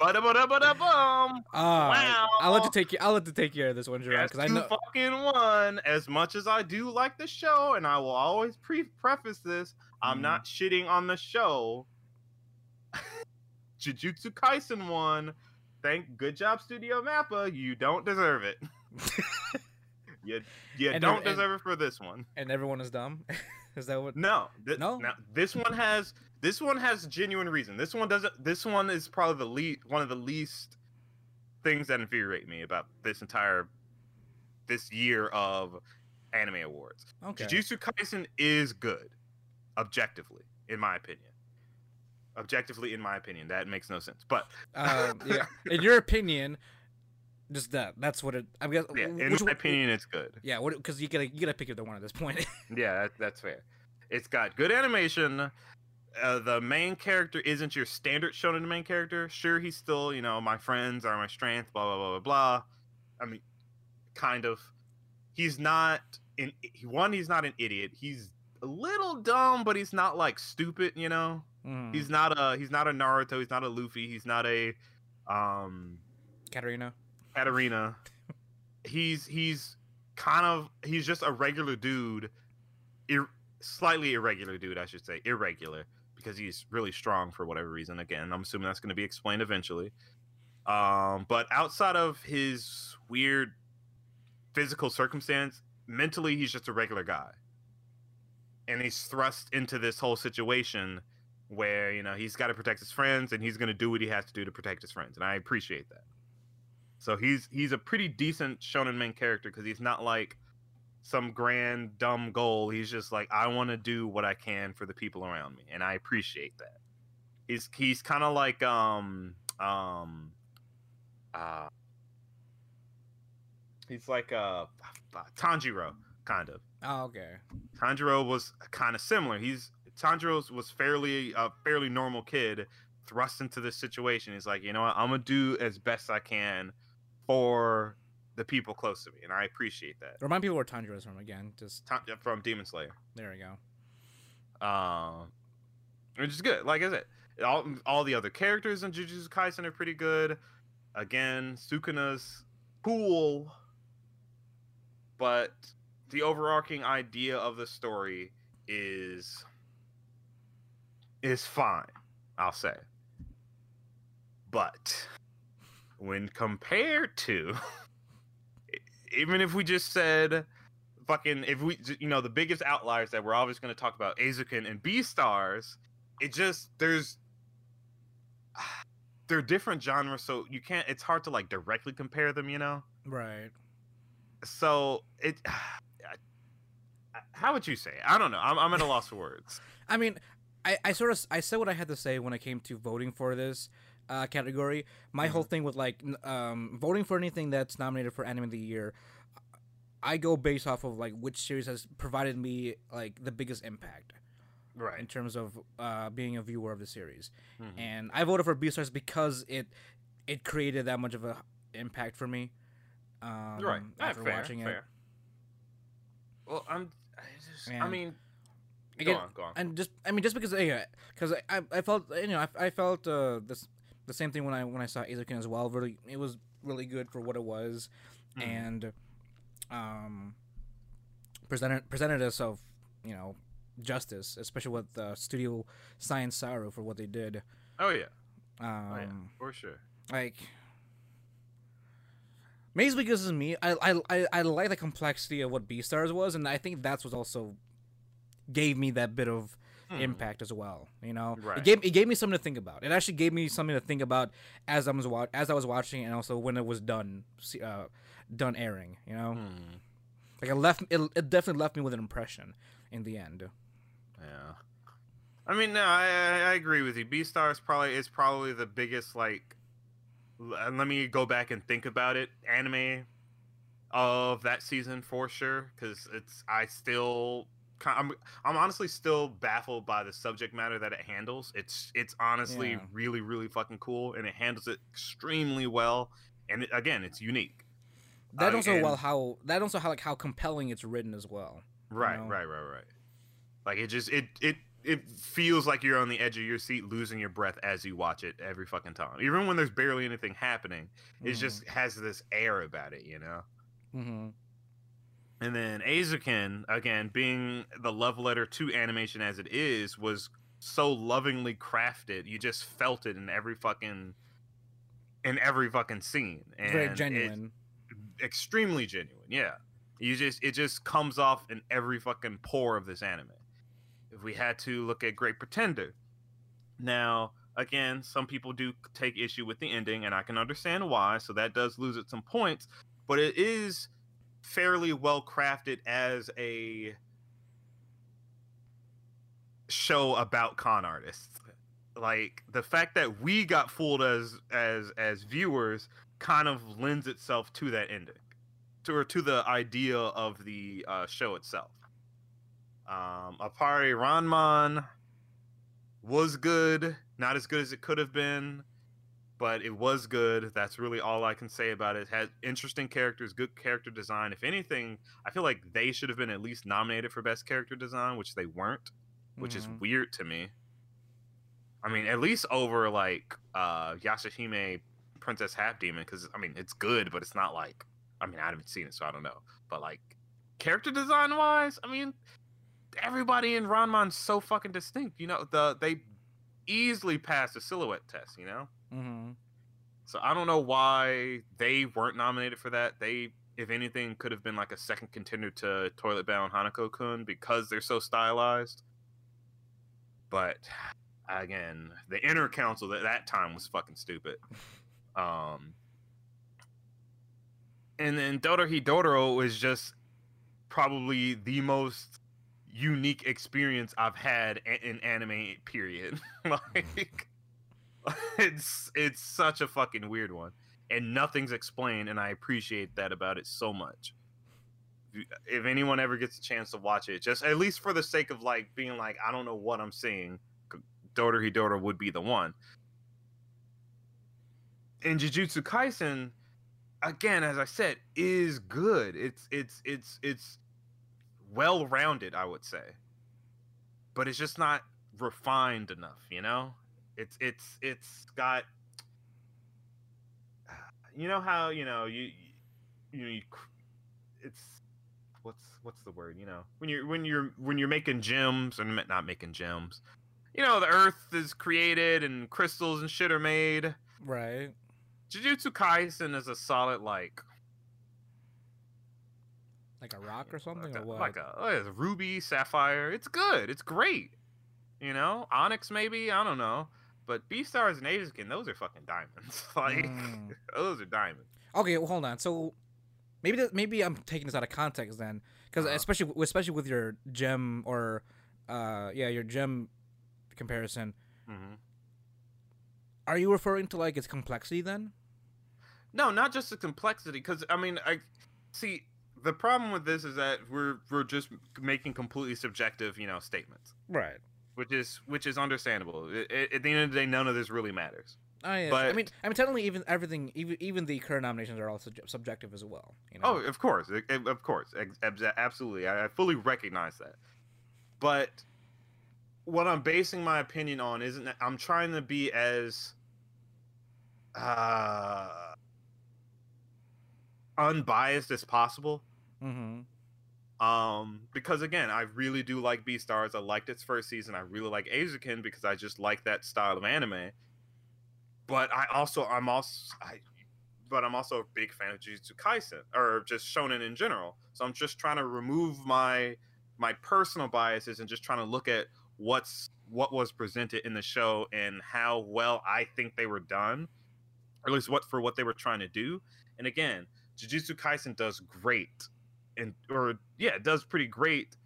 Bada bada bada bum. Ah, Wow. I'll let you take you. I'll let you take care of this one, Gerard, because I know. fucking one. As much as I do like the show, and I will always pre- preface this, I'm Mhm. not shitting on the show. Jujutsu Kaisen won. Thank good job, Studio Mappa. You don't deserve it. <laughs> you you And- don't and- deserve it for this one. and everyone is dumb. <laughs> is that what? No, th- No? Now, this one has this one has genuine reason. This one doesn't. This one is probably the least one of the least things that infuriate me about this entire this year of anime awards. Okay. Jujutsu Kaisen is good, objectively, in my opinion. Objectively, in my opinion, that makes no sense. But um, <laughs> yeah. In your opinion, just that. That's what it. I guess. yeah, in which my opinion, it's good. Yeah. What? Because you gotta you gotta pick either one at this point. <laughs> Yeah, that, that's fair. It's got good animation. Uh, the main character isn't your standard shonen main character. Sure, he's still, you know, my friends are my strength, blah blah blah blah blah. I mean, kind of. He's not an one. He's not an idiot. He's a little dumb, but he's not like stupid. You know, Mhm. he's not a he's not a Naruto. He's not a Luffy. He's not a um Katarina. Katarina. <laughs> he's he's kind of he's just a regular dude, ir- slightly irregular dude, I should say, irregular because he's really strong for whatever reason. Again, I'm assuming that's going to be explained eventually. Um, but outside of his weird physical circumstance, mentally he's just a regular guy, and he's thrust into this whole situation where you know he's got to protect his friends and he's going to do what he has to do to protect his friends, and I appreciate that. So he's he's a pretty decent shonen main character because he's not like some grand dumb goal. He's just like I want to do what I can for the people around me, and I appreciate that. He's he's kind of like um um uh he's like uh Tanjiro kind of. Oh, okay. Tanjiro was kind of similar. He's Tanjiro was fairly a fairly normal kid thrust into this situation. He's like, you know what, I'm gonna do as best I can for the people close to me, and I appreciate that. Remind people where Tanjiro is from again. Just from Demon Slayer, there we go. um, which is good. Like I said, all all the other characters in Jujutsu Kaisen are pretty good. Again, Sukuna's cool, but the overarching idea of the story is is fine, I'll say. But when compared to <laughs> even if we just said fucking if we you know the biggest outliers that we're always going to talk about Eizouken and Beastars, it just there's <sighs> they're different genres so you can't it's hard to like directly compare them, you know? Right. So it <sighs> how would you say? I don't know. I'm I'm at a loss for words. <laughs> I mean, I, I sort of I said what I had to say when it came to voting for this uh, category. My whole thing with like um, voting for anything that's nominated for Anime of the Year, I go based off of like which series has provided me like the biggest impact right? in terms of uh, being a viewer of the series. Mhm. And I voted for Beastars because it it created that much of a impact for me. Um, right. Ah, After fair, watching it, fair. Well, I'm I, just, I mean Again, go on, go on. and just I mean just because yeah, because I, I I felt you know I, I felt uh this the same thing when I when I saw Eizouken as well. Really, it was really good for what it was, Mhm. and um presented presented us of you know justice, especially with uh, Studio Science Saru for what they did. Oh yeah, Um, oh yeah, for sure. like maybe because it's me. I, I I I like the complexity of what Beastars was, and I think that's what also gave me that bit of Hmm. impact as well. You know, Right. it gave it gave me something to think about. It actually gave me something to think about as I was wa- as I was watching, and also when it was done uh, done airing. You know, Hmm. like it left it, it definitely left me with an impression in the end. Yeah. I mean, no, I, I agree with you. Beastars probably is probably the biggest like. And let me go back and think about it. Anime of that season for sure, because it's I still I'm I'm honestly still baffled by the subject matter that it handles. It's it's honestly Yeah. really really fucking cool, and it handles it extremely well. And it, again, it's unique. That Uh, also and- well how that also how like how compelling it's written as well. Right, know? right, right, right. Like it just it it it feels like you're on the edge of your seat, losing your breath as you watch it every fucking time. Even when there's barely anything happening, it just has this air about it, you know. hmm And then Eizouken, again, being the love letter to animation as it is, was so lovingly crafted. You just felt it in every fucking in every fucking scene. And very it- genuine. extremely genuine. Yeah, you just it just comes off in every fucking pore of this anime. If we had to look at Great Pretender, now again, some people do take issue with the ending, and I can understand why. So that does lose it some points, but it is fairly well crafted as a show about con artists. Like the fact that we got fooled as as as viewers kind of lends itself to that ending, to or to the idea of the uh, show itself. Um, Appare-Ranman was good, not as good as it could have been, but it was good. That's really all I can say about it. it had interesting characters, good character design. If anything, I feel like they should have been at least nominated for best character design, which they weren't, which is Mhm. weird to me. I mean, at least over like uh Yashahime Princess Half Demon, because I mean it's good, but it's not like I mean I haven't seen it, so I don't know. But like character design wise, I mean everybody in Ranman's so fucking distinct. You know, the they easily passed the silhouette test. You know, Mhm. so I don't know why they weren't nominated for that. They, if anything, could have been like a second contender to Toilet Bound Hanako Kun because they're so stylized. But again, the inner council at that time was fucking stupid. Um, and then Dorohedoro is just probably the most unique experience I've had in anime. Period. <laughs> like, <laughs> it's it's such a fucking weird one, and nothing's explained, and I appreciate that about it so much. If anyone ever gets a chance to watch it, just at least for the sake of like being like, I don't know what I'm seeing, Dorohedoro would be the one. And Jujutsu Kaisen, again, as I said, is good. It's it's it's it's well rounded, I would say. But it's just not refined enough, you know? It's it's it's got you know how, you know, you you, you it's what's what's the word, you know? When you're when you're when you're making gems and not making gems. You know, the earth is created and crystals and shit are made. Right. Jujutsu Kaisen is a solid like Like a rock or something like or a, what? like a, oh, it's ruby, sapphire. It's good. It's great. You know, onyx maybe. I don't know. But Beastars and Eizouken, those are fucking diamonds. <laughs> like Mm. <laughs> those are diamonds. Okay, well, hold on. So maybe that, maybe I'm taking this out of context then, because Uh-huh. especially especially with your gem or uh yeah your gem comparison, hmm are you referring to like its complexity then? No, not just the complexity. Because I mean, I see the problem with this is that we're we're just making completely subjective, you know, statements, Right. Which is which is understandable. I- I- at the end of the day, none of this really matters. Oh, yeah. I But- mean, I mean, technically, even everything, even even the current nominations are all subje- subjective as well. You know? Oh, of course, e- of course, absolutely. I I fully recognize that. But what I'm basing my opinion on isn't that I'm trying to be as uh, unbiased as possible. Mm-hmm. Um, because again, I really do like Beastars. I liked its first season. I really like Eizouken because I just like that style of anime. but I also I'm also I, but I'm also a big fan of Jujutsu Kaisen or just Shonen in general. So I'm just trying to remove my my personal biases and just trying to look at what's what was presented in the show and how well I think they were done, or at least what for what they were trying to do. And again, Jujutsu Kaisen does great, and or yeah, it does pretty great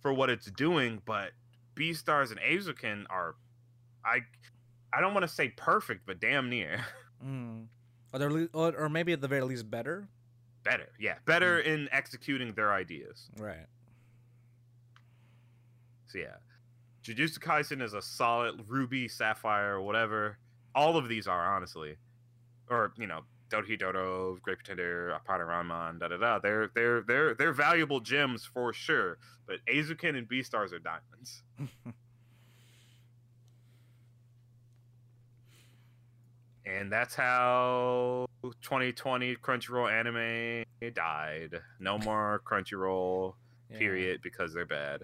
for what it's doing. But Beastars and Eizouken are, I, I don't want to say perfect, but damn near. <laughs> Mm. Or, or, or maybe at the very least better. better, yeah, better in executing their ideas. Right. So yeah, Jujutsu Kaisen is a solid Ruby, Sapphire, whatever. All of these are honestly, or you know, Dohi Dodo, Great Pretender, Appare-Ranman, da da da. They're they're they're they're valuable gems for sure. But Eizouken and Beastars are diamonds. <laughs> and that's how 2020 Crunchyroll anime died. No <laughs> more Crunchyroll Yeah. period because they're bad.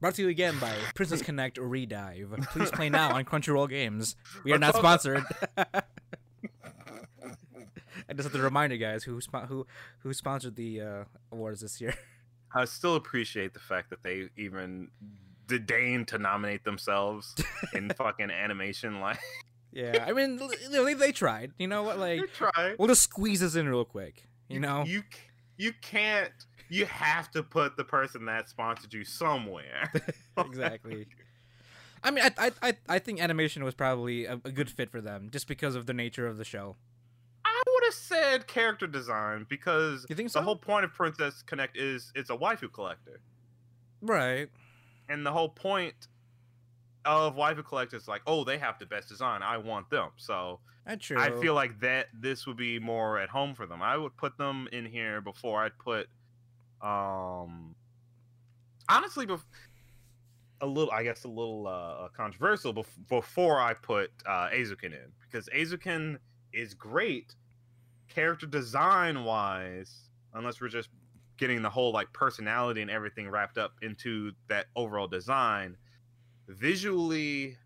Brought to you again by <laughs> Princess Connect Redive. Please play now on Crunchyroll Games. We are not sponsored. I just have to remind you guys who who who sponsored the uh, awards this year. <laughs> I still appreciate the fact that they even disdain to nominate themselves <laughs> in fucking animation. Like yeah, I mean, they, they tried. You know what? Like, they we'll just squeeze this in real quick. You know? you you can't. You have to put the person that sponsored you somewhere. <laughs> exactly. I mean, I, I I I think animation was probably a, a good fit for them just because of the nature of the show. Said character design because You think the whole point of Princess Connect is it's a waifu collector, Right. and the whole point of waifu collector is like, oh, they have the best design. I want them. So That's true. I feel like that this would be more at home for them. I would put them in here before I'd put um honestly bef- a little I guess a little uh controversial bef- before I put uh Eizouken in because Eizouken is great character design wise unless we're just getting the whole like personality and everything wrapped up into that overall design visually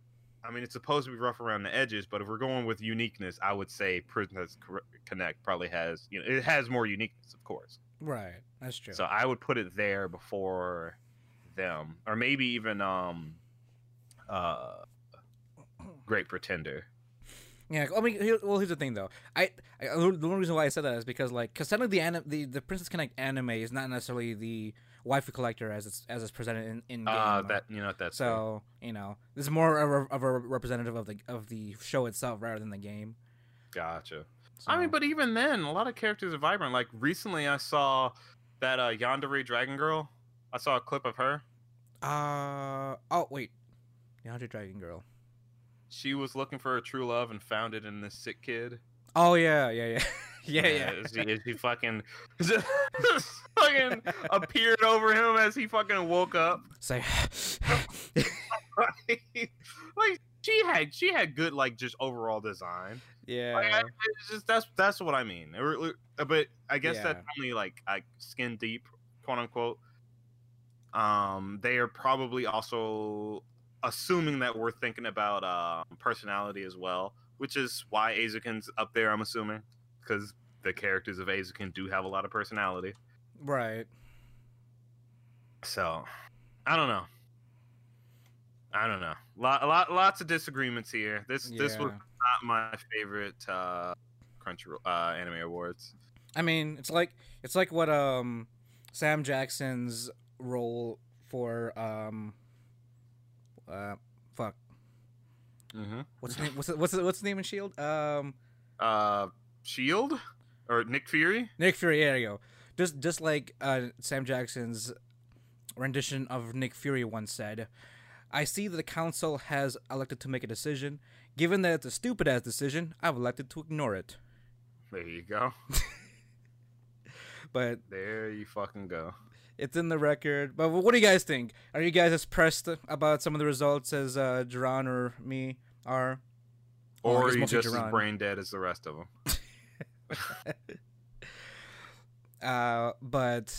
I mean, it's supposed to be rough around the edges, but if we're going with uniqueness, I would say Cor- Connect probably has, you know, it has more uniqueness, of course. Right. That's true. So I would put it there before them, or maybe even um, uh, Great Pretender. Yeah, I mean, here, well, here's the thing though. I, I the only reason why I said that is because like, because technically the anim- the the Princess Connect anime is not necessarily the waifu collector as it's as it's presented in in game. Uh, that you know that's so you know this is more of a, of a representative of the of the show itself rather than the game. gotcha. So, I mean, but even then, a lot of characters are vibrant. Like recently, I saw that uh, Yandere Dragon Girl. I saw a clip of her. uh oh wait, Yandere Dragon Girl. She was looking for a true love and found it in this sick kid. Oh yeah, yeah, yeah, <laughs> yeah, yeah. Is he, is he fucking just <laughs> fucking appeared over him as he fucking woke up? Say, <laughs> like she had she had good like just overall design. Like, I- yeah, just that's that's what I mean. Or- But I guess Yeah. that's only like like skin deep, quote unquote. Um, they are probably also assuming that we're thinking about uh, personality as well, which is why Eizouken's up there. I'm assuming because the characters of Azuken do have a lot of personality. right. So, I don't know. I don't know. Lot, a lot, lots of disagreements here. This, this was not my favorite uh, Crunchyroll uh, anime awards. I mean, it's like it's like what um Sam Jackson's role for um uh fuck Mm-hmm. what's his name what's the, what's the, what's the name in Shield um Uh, Shield or Nick Fury? Nick Fury there you go just just like uh Sam Jackson's rendition of Nick Fury once said. I see that the council has elected to make a decision. Given that it's a stupid ass decision, I've elected to ignore it. There you go. <laughs> But There you fucking go. It's in the record. But what do you guys think? Are you guys as pressed about some of the results as uh, Duran or me are? Well, Or guess are you just Duran. as brain dead as the rest of them? <laughs> Uh, but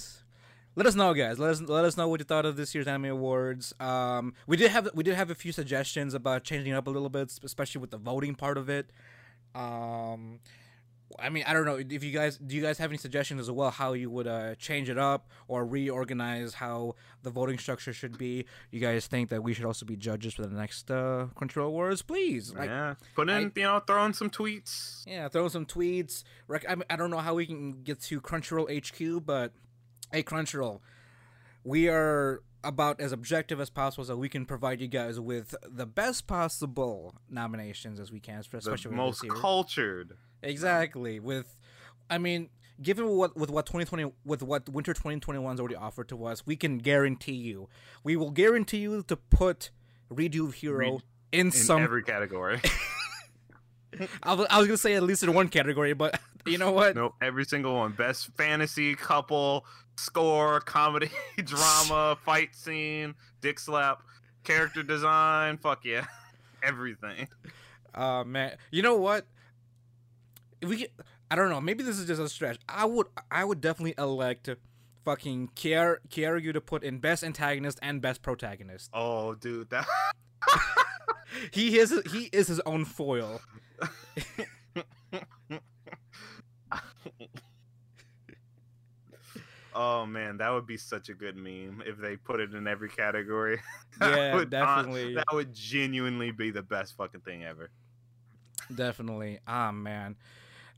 let us know, guys. Let us let us know what you thought of this year's anime awards. Um, we did have we did have a few suggestions about changing it up a little bit, especially with the voting part of it. Um, I mean, I don't know if you guys do. You guys have any suggestions as well how you would uh, change it up or reorganize how the voting structure should be? You guys think that we should also be judges for the next uh, Crunchyroll Awards? Please, like, yeah, put in I- you know throw in some tweets. yeah, throw in some tweets. Rec- I, mean, I don't know how we can get to Crunchyroll HQ, but hey, Crunchyroll, we are about as objective as possible so we can provide you guys with the best possible nominations as we can, The especially with most cultured. Exactly. With, I mean, given what with what 2020 with what Winter 2021's already offered to us, we can guarantee you, we will guarantee you to put Redo Hero Read- in, in some. every category. <laughs> I, was, I was gonna say at least in one category, but <laughs> you know what? nope, every single one. Best fantasy, couple, score, comedy, <laughs> drama, fight scene, dick slap, character design. Fuck yeah, everything. Uh man, you know what? If we get, I don't know. Maybe this is just a stretch. I would, I would definitely elect fucking Kier Keyaru to put in best antagonist and best protagonist. Oh, dude, that. <laughs> He is, he is his own foil. <laughs> oh man, that would be such a good meme if they put it in every category. <laughs> Yeah, would, uh, definitely. that would genuinely be the best fucking thing ever. Definitely. Ah man,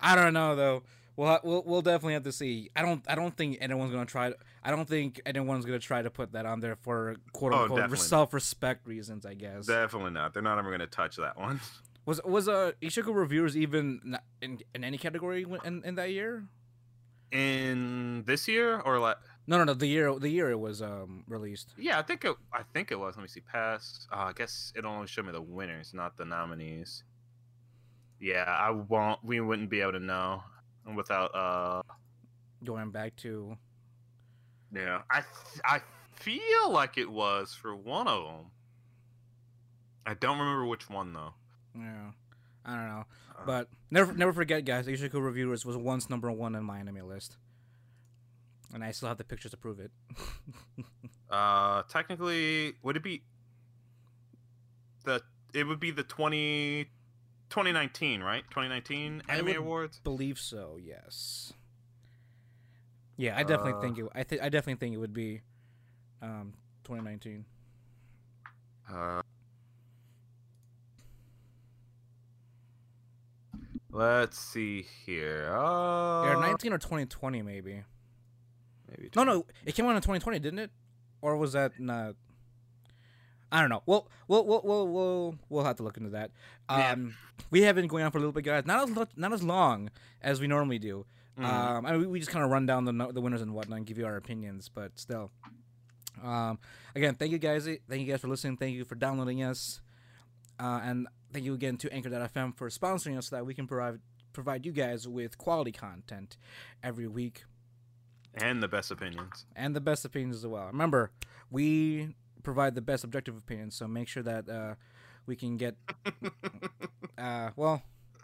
I don't know though. We'll, we'll we'll definitely have to see. I don't I don't think anyone's gonna try. To, I don't think anyone's gonna try to put that on there for quote Oh, unquote not. self respect reasons. I guess. Definitely not. They're not ever gonna touch that one. <laughs> Was was uh Ishuzoku Reviewers even in in any category in, in that year? In this year or like No, no, no. The year the year it was um released. Yeah, I think it. I think it was. Let me see. Past. Uh, I guess it only showed me the winners, not the nominees. Yeah, I won't. We wouldn't be able to know without. Uh, Going back to yeah, I th- I feel like it was for one of them. I don't remember which one though. yeah, I don't know. Uh, But never never forget, guys. Ishuzoku Reviewers was once number one on my enemy list, and I still have the pictures to prove it. <laughs> uh, technically, would it be the? It would be the 20, 2019, right? Twenty nineteen I Anime would- Awards. Believe so. Yes. Yeah, I definitely Uh, think it. I think I definitely think it would be, um, 2019. Uh, let's see here. Uh, Yeah, 19 or 2020 maybe. maybe No, no, it came out in 2020, didn't it? Or was that not? I don't know. Well, we'll we'll we'll we'll, we'll have to look into that. Yeah. Um, we have been going on for a little bit, guys. Not as not as long as we normally do. Mhm. Um, I mean, we, we just kind of run down the the winners and whatnot, and give you our opinions, but still. Um, again, thank you guys. Thank you guys for listening. Thank you for downloading us, uh, and thank you again to Anchor.fm for sponsoring us, so that we can provide provide you guys with quality content every week and the best opinions. and the best opinions as well. Remember, we provide the best objective opinions, so make sure that uh, we can get. <laughs> Uh, well,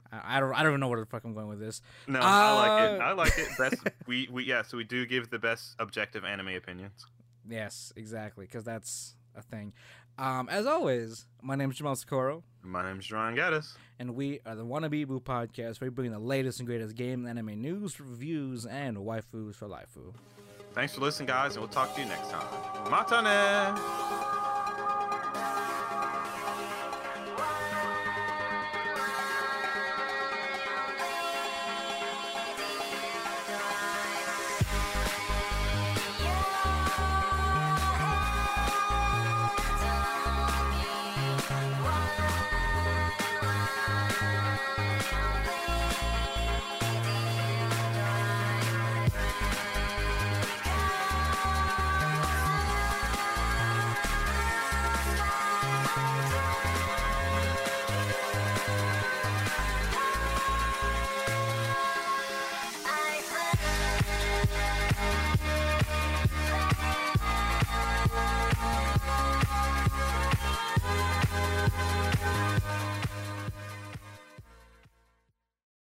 I, I don't. I don't even know where the fuck I'm going with this. No, I like it. Uh, I like it. Best. <laughs> we we yeah. So we do give the best objective anime opinions. Yes, exactly, because that's a thing. Um, as always, my name is Jamal Socorro, My name is John Gaddis. and we are the Wannabe Boo podcast, where we bring the latest and greatest game and anime news, reviews, and waifus for life. Thanks for listening, guys, and we'll talk to you next time. Matane.